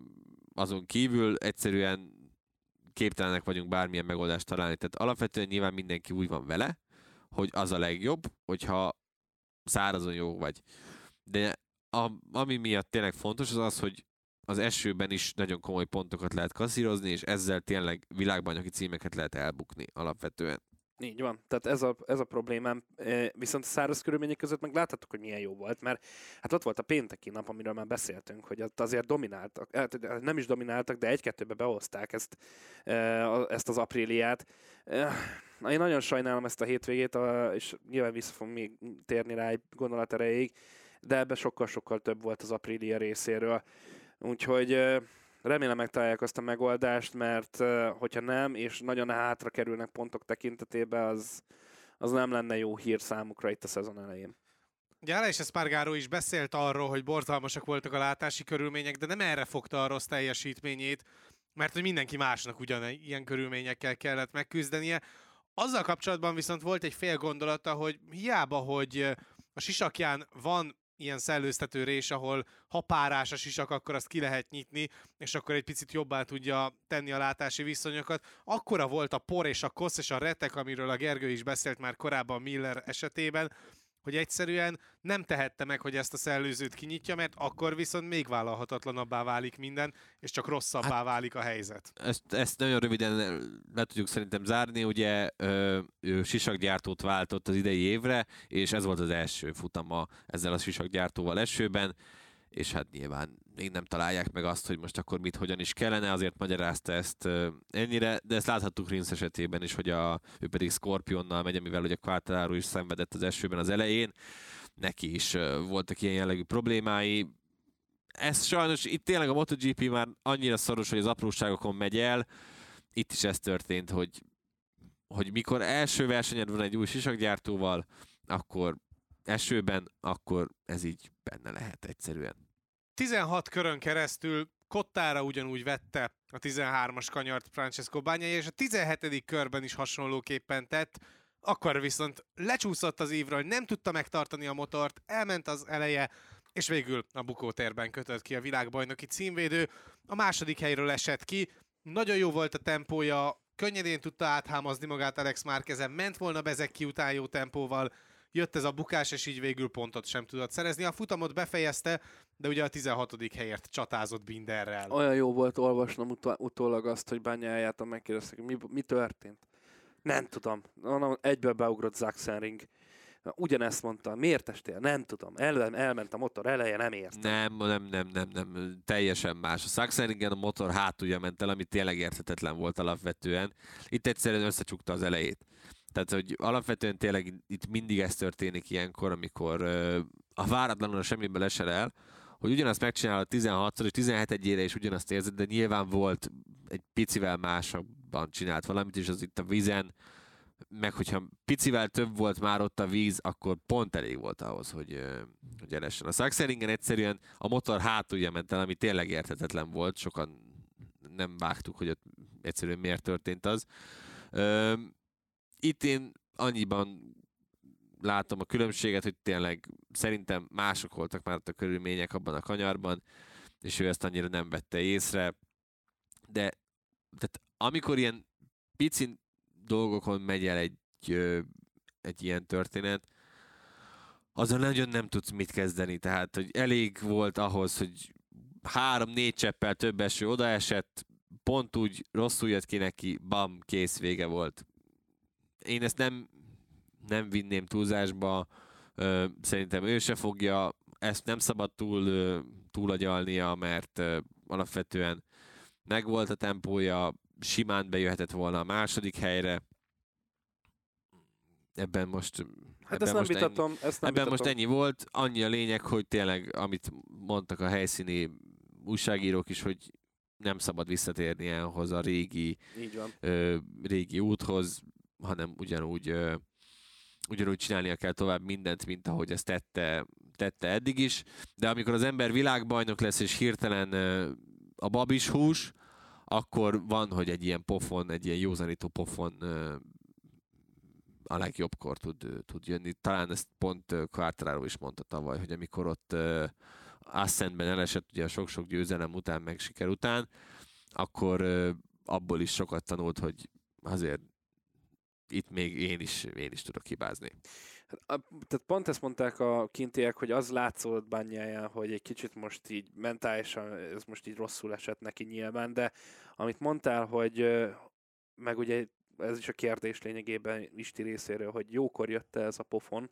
azon kívül, egyszerűen képtelenek vagyunk bármilyen megoldást találni. Tehát alapvetően nyilván mindenki úgy van vele, hogy az a legjobb, hogyha szárazon jó vagy. De a, ami miatt tényleg fontos, az az, hogy az esőben is nagyon komoly pontokat lehet kasszírozni, és ezzel tényleg világbajnoki címeket lehet elbukni alapvetően. Így van, tehát ez a, ez a problémám. E, Viszont a száraz körülmények között meg láthattuk, hogy milyen jó volt, mert hát ott volt a pénteki nap, amiről már beszéltünk, hogy ott azért domináltak, hát nem is domináltak, de egy-kettőbe behozták ezt, e, ezt az apríliát. E, Én nagyon sajnálom ezt a hétvégét, és nyilván vissza fogunk még térni rá egy gondolat erejéig, de ebbe sokkal-sokkal több volt az aprília részéről. Úgyhogy remélem megtalálják azt a megoldást, mert hogyha nem, és nagyon hátra kerülnek pontok tekintetében, az, az nem lenne jó hír számukra itt a szezon elején. Ugye Aleix Espargaro is beszélt arról, hogy borzalmasak voltak a látási körülmények, de nem erre fogta a rossz teljesítményét, mert hogy mindenki másnak ugyan ilyen körülményekkel kellett megküzdenie. Azzal kapcsolatban viszont volt egy fél gondolata, hogy hiába, hogy a sisakján van ilyen szellőztető rés, ahol ha párás a sisak, akkor azt ki lehet nyitni, és akkor egy picit jobbá tudja tenni a látási viszonyokat. Akkora volt a por és a kosz és a retek, amiről a Gergő is beszélt már korábban Miller esetében, hogy egyszerűen nem tehette meg, hogy ezt a szellőzőt kinyitja, mert akkor viszont még vállalhatatlanabbá válik minden, és csak rosszabbá hát, válik a helyzet. Ezt, ezt nagyon röviden le tudjuk szerintem zárni, ugye ö, ő sisakgyártót váltott az idei évre, és ez volt az első futama ezzel a sisakgyártóval esőben, és hát nyilván még nem találják meg azt, hogy most akkor mit, hogyan is kellene, azért magyarázta ezt ennyire, de ezt láthattuk Rinsz esetében is, hogy a, ő pedig Scorpionnal megy, amivel ugye Quartararo is szenvedett az esőben az elején, neki is voltak ilyen jellegű problémái, ez sajnos itt tényleg a MotoGP már annyira szoros, hogy az apróságokon megy el, itt is ez történt, hogy, hogy mikor első versenyed van egy új sisakgyártóval, akkor esőben, akkor ez így benne lehet egyszerűen. 16 körön keresztül Kottára ugyanúgy vette a 13-as kanyart Francesco Bányai, és a 17. körben is hasonlóképpen tett, akkor viszont lecsúszott az ívra, nem tudta megtartani a motort, elment az eleje, és végül a bukótérben kötött ki a világbajnoki címvédő. A második helyről esett ki, nagyon jó volt a tempója, könnyedén tudta áthámozni magát Alex Márkezen, ment volna Bezeki után jó tempóval, jött ez a bukás, és így végül pontot sem tudott szerezni. A futamot befejezte, de ugye a 16. helyért csatázott Binderrel. Olyan jó volt olvasnom utó- utólag azt, hogy bányáját, megkérdezték, mi, mi történt. Nem tudom. Egyből beugrott Zaxenring. Ugyanezt mondta, miért estél? Nem tudom. El, elment a motor eleje, nem ért. Nem, nem, nem, nem, nem. Teljesen más. A Sachsenringen a motor hátulja ment el, ami tényleg érthetetlen volt alapvetően. Itt egyszerűen összecsukta az elejét. Tehát, hogy alapvetően tényleg itt mindig ez történik ilyenkor, amikor a váratlanul a semmiből esel el, hogy ugyanazt megcsinál a 16 és 17 egyére is ugyanazt érzed, de nyilván volt egy picivel másabban csinált valamit, és az itt a vízen, meg hogyha picivel több volt már ott a víz, akkor pont elég volt ahhoz, hogy, hogy elessen. A Saxeringen egyszerűen a motor hátulja ment el, ami tényleg érthetetlen volt, sokan nem vágtuk, hogy ott egyszerűen miért történt az. Itt én annyiban látom a különbséget, hogy tényleg szerintem mások voltak már a körülmények abban a kanyarban, és ő ezt annyira nem vette észre. De tehát amikor ilyen pici dolgokon megy el egy, egy ilyen történet, azon nagyon nem tudsz mit kezdeni. Tehát, hogy elég volt ahhoz, hogy három-négy cseppel több eső odaesett, pont úgy rosszul jött ki neki, bam, kész, vége volt. Én ezt nem nem vinném túlzásba, szerintem ő se fogja, ezt nem szabad túl, túlagyalnia, mert alapvetően megvolt a tempója, simán bejöhetett volna a második helyre. Ebben most Hát ebben ezt nem most vitatom. Ennyi, ezt nem ebben vitatom. most ennyi volt. Annyi a lényeg, hogy tényleg, amit mondtak a helyszíni újságírók is, hogy nem szabad visszatérni ahhoz a régi, Így van. Ö, régi úthoz, hanem ugyanúgy ugyanúgy csinálnia kell tovább mindent, mint ahogy ezt tette, tette eddig is, de amikor az ember világbajnok lesz, és hirtelen a babis hús, akkor van, hogy egy ilyen pofon, egy ilyen józanító pofon a legjobbkor tud, tud jönni. Talán ezt pont Quartararo is mondta tavaly, hogy amikor ott Ascentben elesett ugye a sok-sok győzelem után, meg siker után, akkor abból is sokat tanult, hogy azért itt még én is, én is tudok hibázni. Hát, tehát pont ezt mondták a kintiek, hogy az látszott bányáján, hogy egy kicsit most így mentálisan, ez most így rosszul esett neki nyilván, de amit mondtál, hogy meg ugye ez is a kérdés lényegében Isti részéről, hogy jókor jött -e ez a pofon,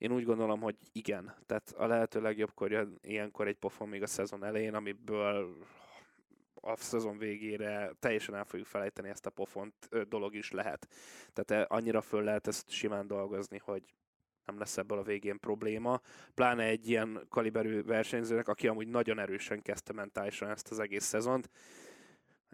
én úgy gondolom, hogy igen. Tehát a lehető legjobbkor jön ilyenkor egy pofon még a szezon elején, amiből a szezon végére teljesen el fogjuk felejteni ezt a pofont, dolog is lehet. Tehát annyira föl lehet ezt simán dolgozni, hogy nem lesz ebből a végén probléma. Pláne egy ilyen kaliberű versenyzőnek, aki amúgy nagyon erősen kezdte mentálisan ezt az egész szezont.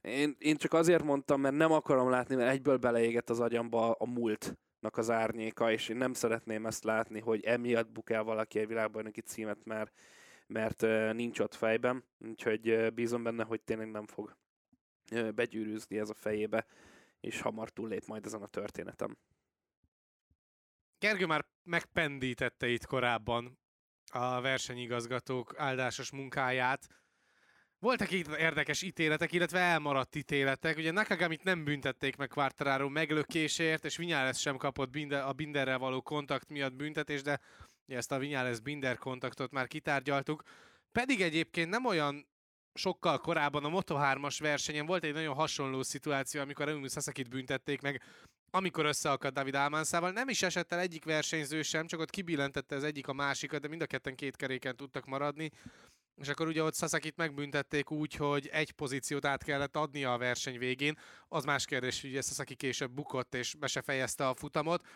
Én, én csak azért mondtam, mert nem akarom látni, mert egyből beleégett az agyamba a múltnak az árnyéka, és én nem szeretném ezt látni, hogy emiatt buk el valaki egy világbajnoki címet, mert mert nincs ott fejben, úgyhogy bízom benne, hogy tényleg nem fog begyűrűzni ez a fejébe, és hamar túllép majd ezen a történetem. Gergő már megpendítette itt korábban a versenyigazgatók áldásos munkáját. Voltak itt érdekes ítéletek, illetve elmaradt ítéletek. Ugye Nakagamit nem büntették meg Quartararo meglökésért, és Vinyales sem kapott a Binderrel való kontakt miatt büntetés, de ezt a Vinyales Binder kontaktot már kitárgyaltuk. Pedig egyébként nem olyan sokkal korábban a Moto3-as versenyen volt egy nagyon hasonló szituáció, amikor Reumi Sasakit büntették meg, amikor összeakadt David Almanszával. Nem is esett el egyik versenyző sem, csak ott kibillentette az egyik a másikat, de mind a ketten két keréken tudtak maradni. És akkor ugye ott Sasakit megbüntették úgy, hogy egy pozíciót át kellett adnia a verseny végén. Az más kérdés, hogy ugye Sasaki később bukott és be se fejezte a futamot.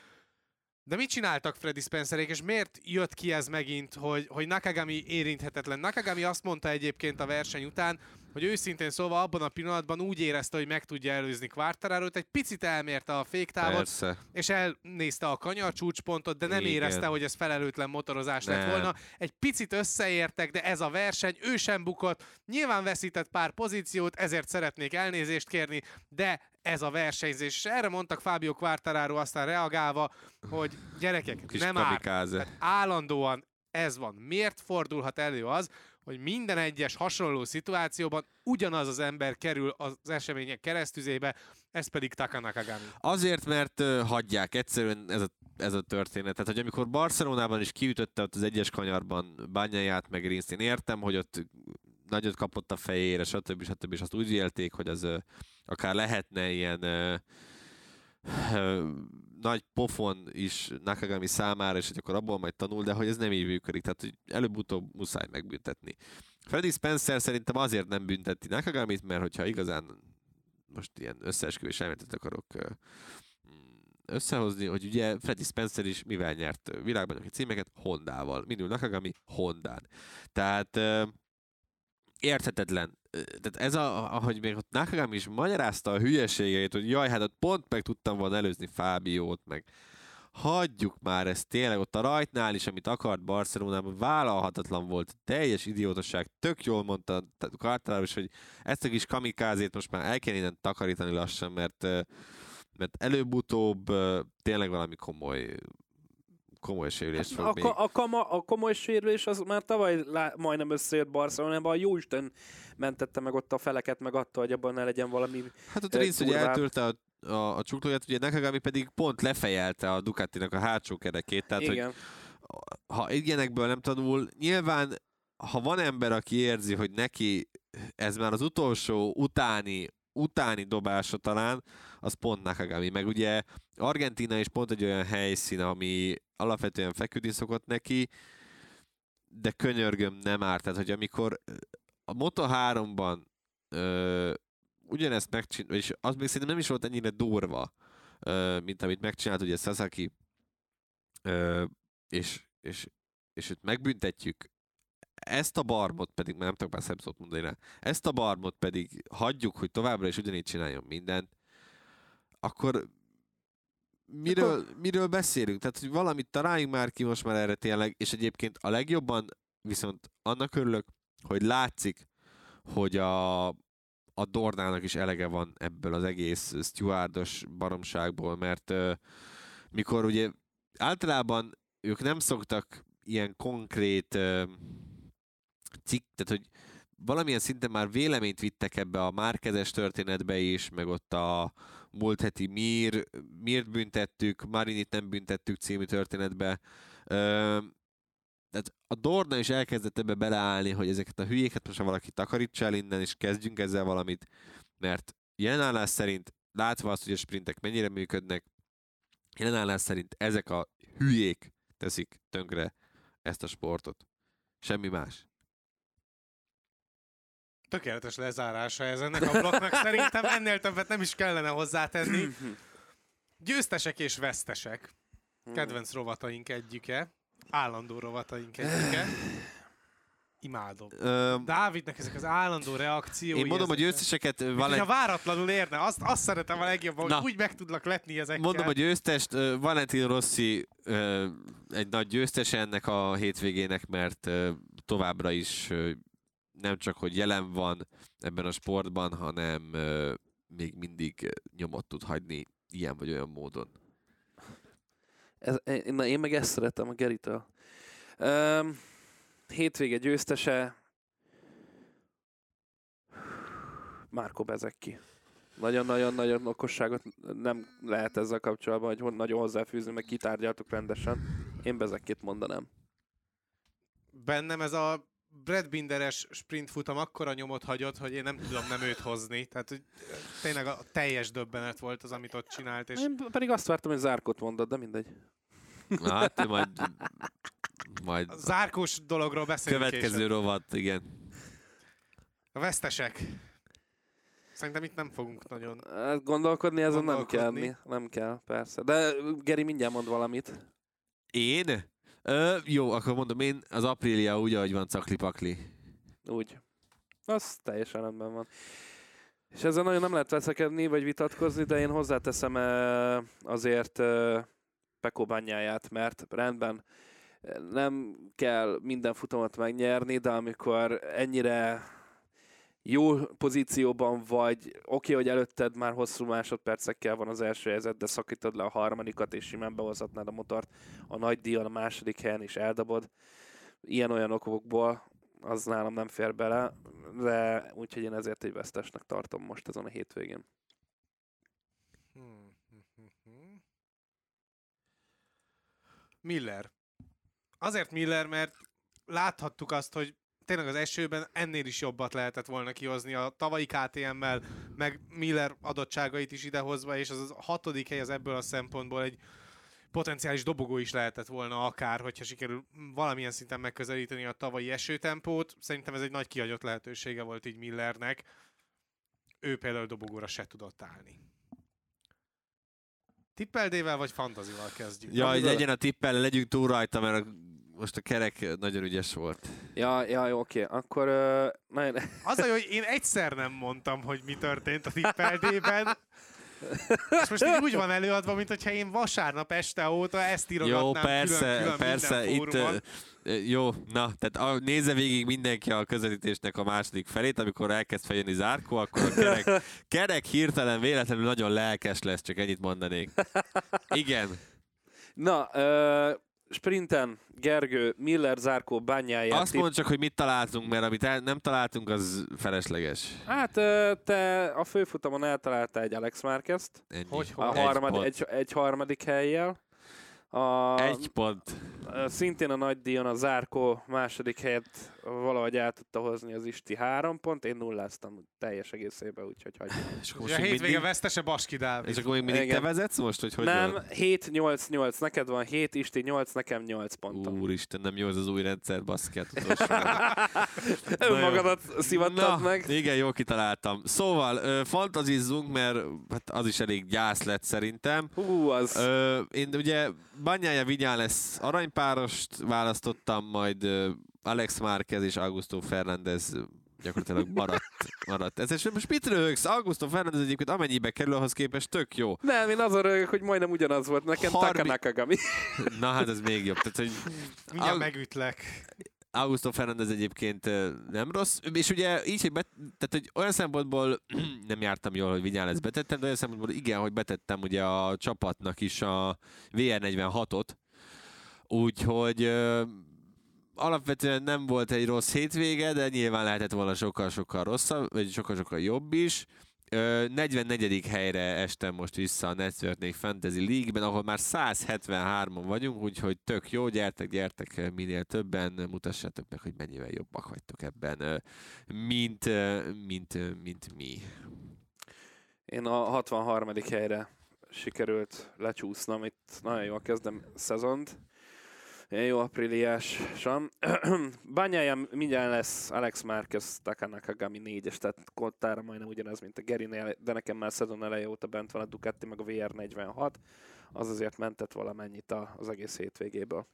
De mit csináltak Freddy Spencerék, és miért jött ki ez megint, hogy, hogy Nakagami érinthetetlen? Nakagami azt mondta egyébként a verseny után, hogy őszintén szóval abban a pillanatban úgy érezte, hogy meg tudja előzni quartararo egy picit elmérte a féktávot, Persze. és elnézte a kanyar csúcspontot, de nem Igen. érezte, hogy ez felelőtlen motorozás lett Nem. volna. Egy picit összeértek, de ez a verseny, ő sem bukott, nyilván veszített pár pozíciót, ezért szeretnék elnézést kérni, de ez a versenyzés. És erre mondtak Fábio Quartararo aztán reagálva, hogy gyerekek, Kis nem árt. kamikáze. Tehát állandóan ez van. Miért fordulhat elő az, hogy minden egyes hasonló szituációban ugyanaz az ember kerül az események keresztüzébe, ez pedig Taka Nakagami. Azért, mert hagyják egyszerűen ez a, ez a történet. Tehát, hogy amikor Barcelonában is kiütötte ott az egyes kanyarban bányáját, meg Rinsz, én értem, hogy ott nagyot kapott a fejére, stb. stb. És azt úgy élték, hogy az akár lehetne ilyen ö, ö, nagy pofon is Nakagami számára, és hogy akkor abból majd tanul, de hogy ez nem így működik. Tehát, hogy előbb-utóbb muszáj megbüntetni. Freddy Spencer szerintem azért nem bünteti Nakagamit, mert hogyha igazán most ilyen összeesküvés elméletet akarok mm, összehozni, hogy ugye Freddy Spencer is mivel nyert világbajnoki címeket? Hondával. Minül Nakagami Hondán. Tehát érthetetlen. Tehát ez, a, ahogy még ott Nakagami is magyarázta a hülyeségeit, hogy jaj, hát ott pont meg tudtam volna előzni Fábiót, meg hagyjuk már ezt tényleg, ott a rajtnál is, amit akart Barcelonában, vállalhatatlan volt, teljes idiótaság, tök jól mondta Quartararo is, hogy ezt a kis kamikázét most már el kell innen takarítani lassan, mert, mert előbb-utóbb tényleg valami komoly komoly sérülést fog A, még. a, kama, a komoly sérülés az már tavaly lá, majdnem összejött Barcelonában, a Jóisten mentette meg ott a feleket, meg attól, hogy abban ne legyen valami... Hát ott ö, Rinsz ugye durvább. eltörte a, a, a csuklóját, ugye Nakagami pedig pont lefejelte a Ducatinak a hátsó kerekét, tehát hogy Igen. ha ilyenekből nem tanul, nyilván ha van ember, aki érzi, hogy neki ez már az utolsó utáni utáni dobása talán, az pont Nakagami. Meg ugye Argentina is pont egy olyan helyszín, ami alapvetően feküdni szokott neki, de könyörgöm nem árt. Tehát, hogy amikor a Moto3-ban ö, ugyanezt megcsinál, és az még szerintem nem is volt ennyire durva, ö, mint amit megcsinált ugye Sasaki, ö, és, és, és őt megbüntetjük, ezt a barmot pedig, már nem tudok már szebb mondani rá, ezt a barmot pedig hagyjuk, hogy továbbra is ugyanígy csináljon mindent, akkor miről, miről beszélünk? Tehát, hogy valamit találjunk már ki most már erre tényleg, és egyébként a legjobban viszont annak örülök, hogy látszik, hogy a, a Dornának is elege van ebből az egész stewardos baromságból, mert mikor ugye általában ők nem szoktak ilyen konkrét ö, cikk, tehát hogy valamilyen szinten már véleményt vittek ebbe a márkezes történetbe is, meg ott a múlt heti Mir, Mirt büntettük, Marinit nem büntettük című történetbe. Tehát a Dorna is elkezdett ebbe beleállni, hogy ezeket a hülyéket most valaki takarítsa el innen, és kezdjünk ezzel valamit, mert jelenállás szerint, látva azt, hogy a sprintek mennyire működnek, jelenállás szerint ezek a hülyék teszik tönkre ezt a sportot. Semmi más. Tökéletes lezárása ez ennek a blokknak. Szerintem ennél többet nem is kellene hozzátenni. Győztesek és vesztesek. Kedvenc rovataink egyike. Állandó rovataink egyike. Imádom. Ö, Dávidnak ezek az állandó reakciói. én mondom, hogy győzteseket hogyha egy, váratlanul érne, azt, azt szeretem a legjobban, hogy Na. úgy meg tudlak lepni ezekkel. mondom a győztest, Valentin Rossi egy nagy győztese ennek a hétvégének, mert továbbra is nem csak, hogy jelen van ebben a sportban, hanem ö, még mindig nyomot tud hagyni ilyen vagy olyan módon. Ez, én, na, én meg ezt szeretem a Geritől. Um, hétvége győztese Márko Bezekki. Nagyon-nagyon-nagyon okosságot nem lehet ezzel kapcsolatban, hogy nagyon hozzáfűzni, meg kitárgyaltuk rendesen. Én Bezekkit mondanám. Bennem ez a Brad Binderes sprint futam akkora nyomot hagyott, hogy én nem tudom nem őt hozni. Tehát hogy tényleg a teljes döbbenet volt az, amit ott csinált. És Én pedig azt vártam, hogy Zárkot mondod, de mindegy. Na, Hát, majd, majd a zárkós dologról beszélünk következő később. rovat, igen. A vesztesek. Szerintem itt nem fogunk nagyon. Hát Gondolkodni ezen nem kell, nem kell, persze. De Geri mindjárt mond valamit. Én? Ö, jó, akkor mondom én, az Aprilia úgy, ahogy van cakli-pakli. Úgy. Az teljesen rendben van. És ezzel nagyon nem lehet veszekedni, vagy vitatkozni, de én hozzáteszem azért Peko bányáját, mert rendben nem kell minden futamot megnyerni, de amikor ennyire jó pozícióban vagy, oké, okay, hogy előtted már hosszú másodpercekkel van az első helyzet, de szakítod le a harmadikat, és simán behozhatnád a motort a nagy díjon a második helyen is eldobod. Ilyen-olyan okokból az nálam nem fér bele, de úgyhogy én ezért egy vesztesnek tartom most azon a hétvégén. Miller. Azért Miller, mert láthattuk azt, hogy tényleg az esőben ennél is jobbat lehetett volna kihozni a tavalyi KTM-mel, meg Miller adottságait is idehozva, és az a hatodik hely az ebből a szempontból egy potenciális dobogó is lehetett volna akár, hogyha sikerül valamilyen szinten megközelíteni a tavalyi esőtempót. Szerintem ez egy nagy kihagyott lehetősége volt így Millernek. Ő például dobogóra se tudott állni. Tippeldével vagy fantazival kezdjük? Ja, hogy legyen a tippel, legyünk túl rajta, mert a, most a kerek nagyon ügyes volt. Ja, ja, jó, oké, akkor uh, nagyon, Az a jó, hogy én egyszer nem mondtam, hogy mi történt a tippeldében, és most így úgy van előadva, mint hogyha én vasárnap este óta ezt írogatnám Jó, persze, külön-külön persze, minden itt ö, ö, jó, na, tehát a, nézze végig mindenki a közvetítésnek a második felét, amikor elkezd feljönni zárkó, akkor a kerek, kerek hirtelen véletlenül nagyon lelkes lesz, csak ennyit mondanék. Igen, Na, uh, sprinten Gergő, Miller, Zárkó, bányája. azt mondd csak, hogy mit találtunk, mert amit el, nem találtunk, az felesleges. Hát te a főfutamon eltaláltál egy Alex Márquezt. Hogy, a hogy? Egy harmad, pont. egy, egy harmadik helyjel. A, Egy pont. Szintén a nagy díjon a Zárkó második helyet valahogy el tudta hozni az Isti három pont, én nulláztam teljes egészében, úgyhogy hagyjuk. És akkor Ugye a most még hétvége mindig, vesztese Baski Dávid. és akkor még mindig te Igen. vezetsz most, hogy hogy nem, van? 7-8-8, neked van 7, Isti 8, nekem 8 pontom. Úristen, nem jó ez az új rendszer, baszki, hát utolsó. Önmagadat szivattad meg. Igen, jól kitaláltam. Szóval, ö, fantazizzunk, mert hát az is elég gyász lett szerintem. Hú, az... Ö, én ugye Banyája Vinyá lesz aranypárost választottam, majd ö, Alex Márquez és Augusto Fernández gyakorlatilag maradt. maradt. Ez és most mit röhögsz? Augusto Fernández egyébként amennyibe kerül, ahhoz képest tök jó. Nem, én azon rögök, hogy majdnem ugyanaz volt nekem Harmi- Taka Nakagami. Na hát ez még jobb. Tehát, hogy Mindjárt megütlek. Augusto Fernández egyébként nem rossz, és ugye így, hogy, bet, tehát, hogy olyan szempontból nem jártam jól, hogy Vinyá lesz betettem, de olyan szempontból igen, hogy betettem ugye a csapatnak is a VR46-ot, úgyhogy alapvetően nem volt egy rossz hétvége, de nyilván lehetett volna sokkal-sokkal rosszabb, vagy sokkal-sokkal jobb is. Ö, 44. helyre estem most vissza a Network Fantasy League-ben, ahol már 173-on vagyunk, úgyhogy tök jó, gyertek, gyertek minél többen, mutassátok meg, hogy mennyivel jobbak vagytok ebben, mint, mint, mint mi. Én a 63. helyre sikerült lecsúsznom, itt nagyon jól kezdem szezont. Jó apríliásan. Bányája mindjárt lesz Alex Márquez, Taka Nakagami 4-es, tehát kottára majdnem ugyanez, mint a Gerinél, de nekem már szezon eleje óta bent van a Ducati, meg a VR46. Az azért mentett valamennyit az egész hétvégéből.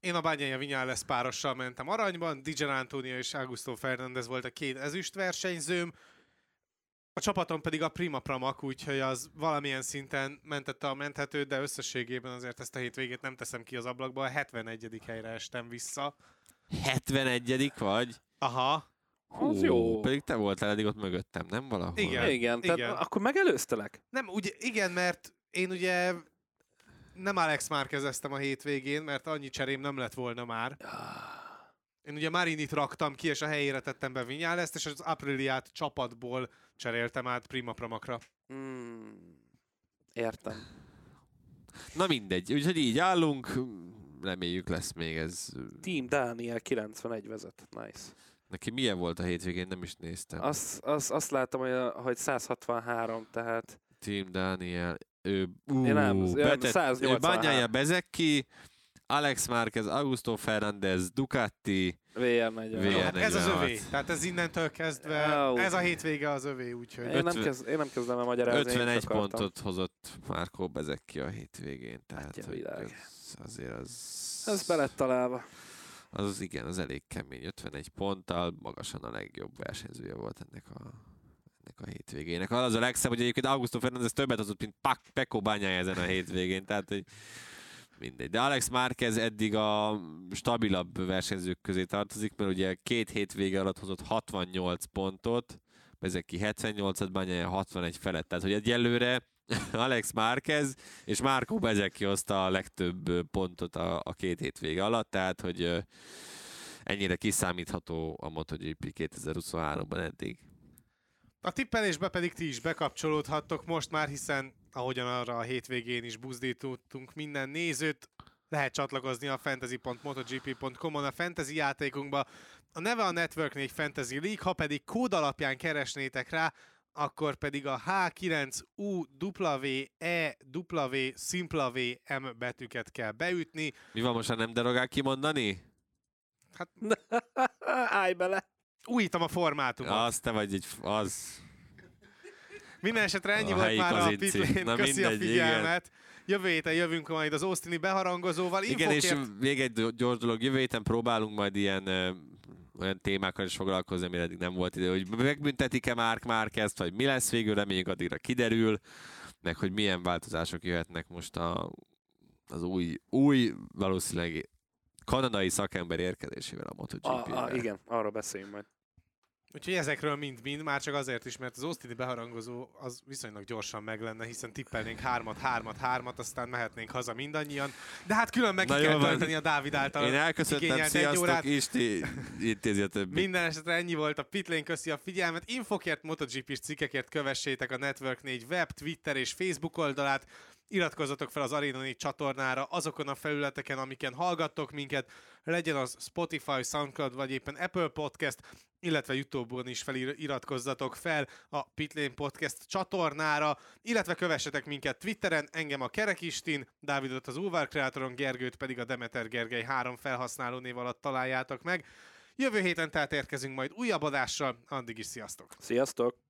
Én a Bányája Vinyales párossal mentem aranyban, Dijan Antonio és Augusto Fernández volt a két ezüst versenyzőm, a csapatom pedig a Prima Pramak, úgyhogy az valamilyen szinten mentette a menthetőt, de összességében azért ezt a hétvégét nem teszem ki az ablakba, a 71. helyre estem vissza. 71 vagy? Aha, Az jó. Pedig te voltál eddig ott mögöttem, nem valahol? Igen. Igen, tehát igen. akkor megelőztelek? nem, ugye, igen, mert én ugye nem Alex Márquezeztem a hétvégén, mert annyi cserém nem lett volna már. Én ugye Marinit raktam ki, és a helyére tettem be Vinyáleszt, és az Apriliát csapatból cseréltem át Prima Pramakra. Hmm. Értem. Na mindegy, úgyhogy így állunk, reméljük lesz még ez. Team Daniel 91 vezet. Nice. Neki milyen volt a hétvégén, nem is néztem. Azt, azt, azt láttam, hogy, a- hogy 163, tehát Team Daniel, ő, ú, Én nem, betett, 183. Bányája Bezeki, Alex Márquez, Augusto Fernández, Ducati, VR40. VR. Jó, hát ez az 46. övé. Tehát ez innentől kezdve, ez a hétvége az övé, úgyhogy... Én nem, Ötven- kezd, én nem kezdem el magyarázni. én 51 csak akartam. pontot hozott Márkó Bezeki a hétvégén, tehát Atya hogy világ. ez, azért az... Ez be lett találva. Az, az igen, az elég kemény, 51 ponttal, magasan a legjobb versenyzője volt ennek a, ennek a hétvégének. Az a legszebb, hogy egyébként Augusto Fernández többet hozott, mint Pak- Peko bányája ezen a hétvégén, tehát hogy mindegy. De Alex Márquez eddig a stabilabb versenyzők közé tartozik, mert ugye két hétvége alatt hozott 68 pontot, Bezeki 78-at, bányája 61 felett. Tehát, hogy egyelőre Alex Márquez és Márkó Bezeki hozta a legtöbb pontot a, a két hétvége alatt, tehát, hogy ennyire kiszámítható a MotoGP 2023-ban eddig. A tippelésbe pedig ti is bekapcsolódhattok most már, hiszen ahogyan arra a hétvégén is buzdítottunk minden nézőt, lehet csatlakozni a fantasy.motogp.com-on a fantasy játékunkba. A neve a Network 4 Fantasy League, ha pedig kód alapján keresnétek rá, akkor pedig a H9UWEW szimpla VM betűket kell beütni. Mi van most, ha nem derogál kimondani? Hát Állj bele! újítom a formátumot. Az te vagy egy... Az... Minden esetre ennyi A volt már a pitlane. Na Köszi a mindegy, figyelmet. Jövő héten jövünk majd az Austini beharangozóval. Igen, és még egy gyors dolog, jövő héten próbálunk majd ilyen olyan témákkal is foglalkozni, amire eddig nem volt idő, hogy megbüntetik-e Márk Márkezt, vagy mi lesz végül, reméljük addigra kiderül, meg hogy milyen változások jöhetnek most a, az új, új, valószínűleg kanadai szakember érkezésével a A, MotoGP-re. a, igen, arra beszéljünk majd. Úgyhogy ezekről mind-mind, már csak azért is, mert az Austini beharangozó az viszonylag gyorsan meg lenne, hiszen tippelnénk hármat, hármat, hármat, aztán mehetnénk haza mindannyian. De hát külön meg Na kell tölteni a Dávid által Én elköszöntem, sziasztok. Isti intézi a többi. Minden esetre ennyi volt a Pitlane, köszi a figyelmet. Infokért, MotoGP-s cikkekért kövessétek a Network 4 web, Twitter és Facebook oldalát. Iratkozzatok fel az 4 csatornára azokon a felületeken, amiken hallgattok minket, legyen az Spotify, Soundcloud vagy éppen Apple Podcast, illetve Youtube-on is feliratkozzatok fel a Pitlane Podcast csatornára, illetve kövessetek minket Twitteren, engem a Kerekistin, Dávidot az Ulvar Kreatoron, Gergőt pedig a Demeter Gergely három felhasználó név alatt találjátok meg. Jövő héten tehát érkezünk majd újabb adással, addig is sziasztok! Sziasztok!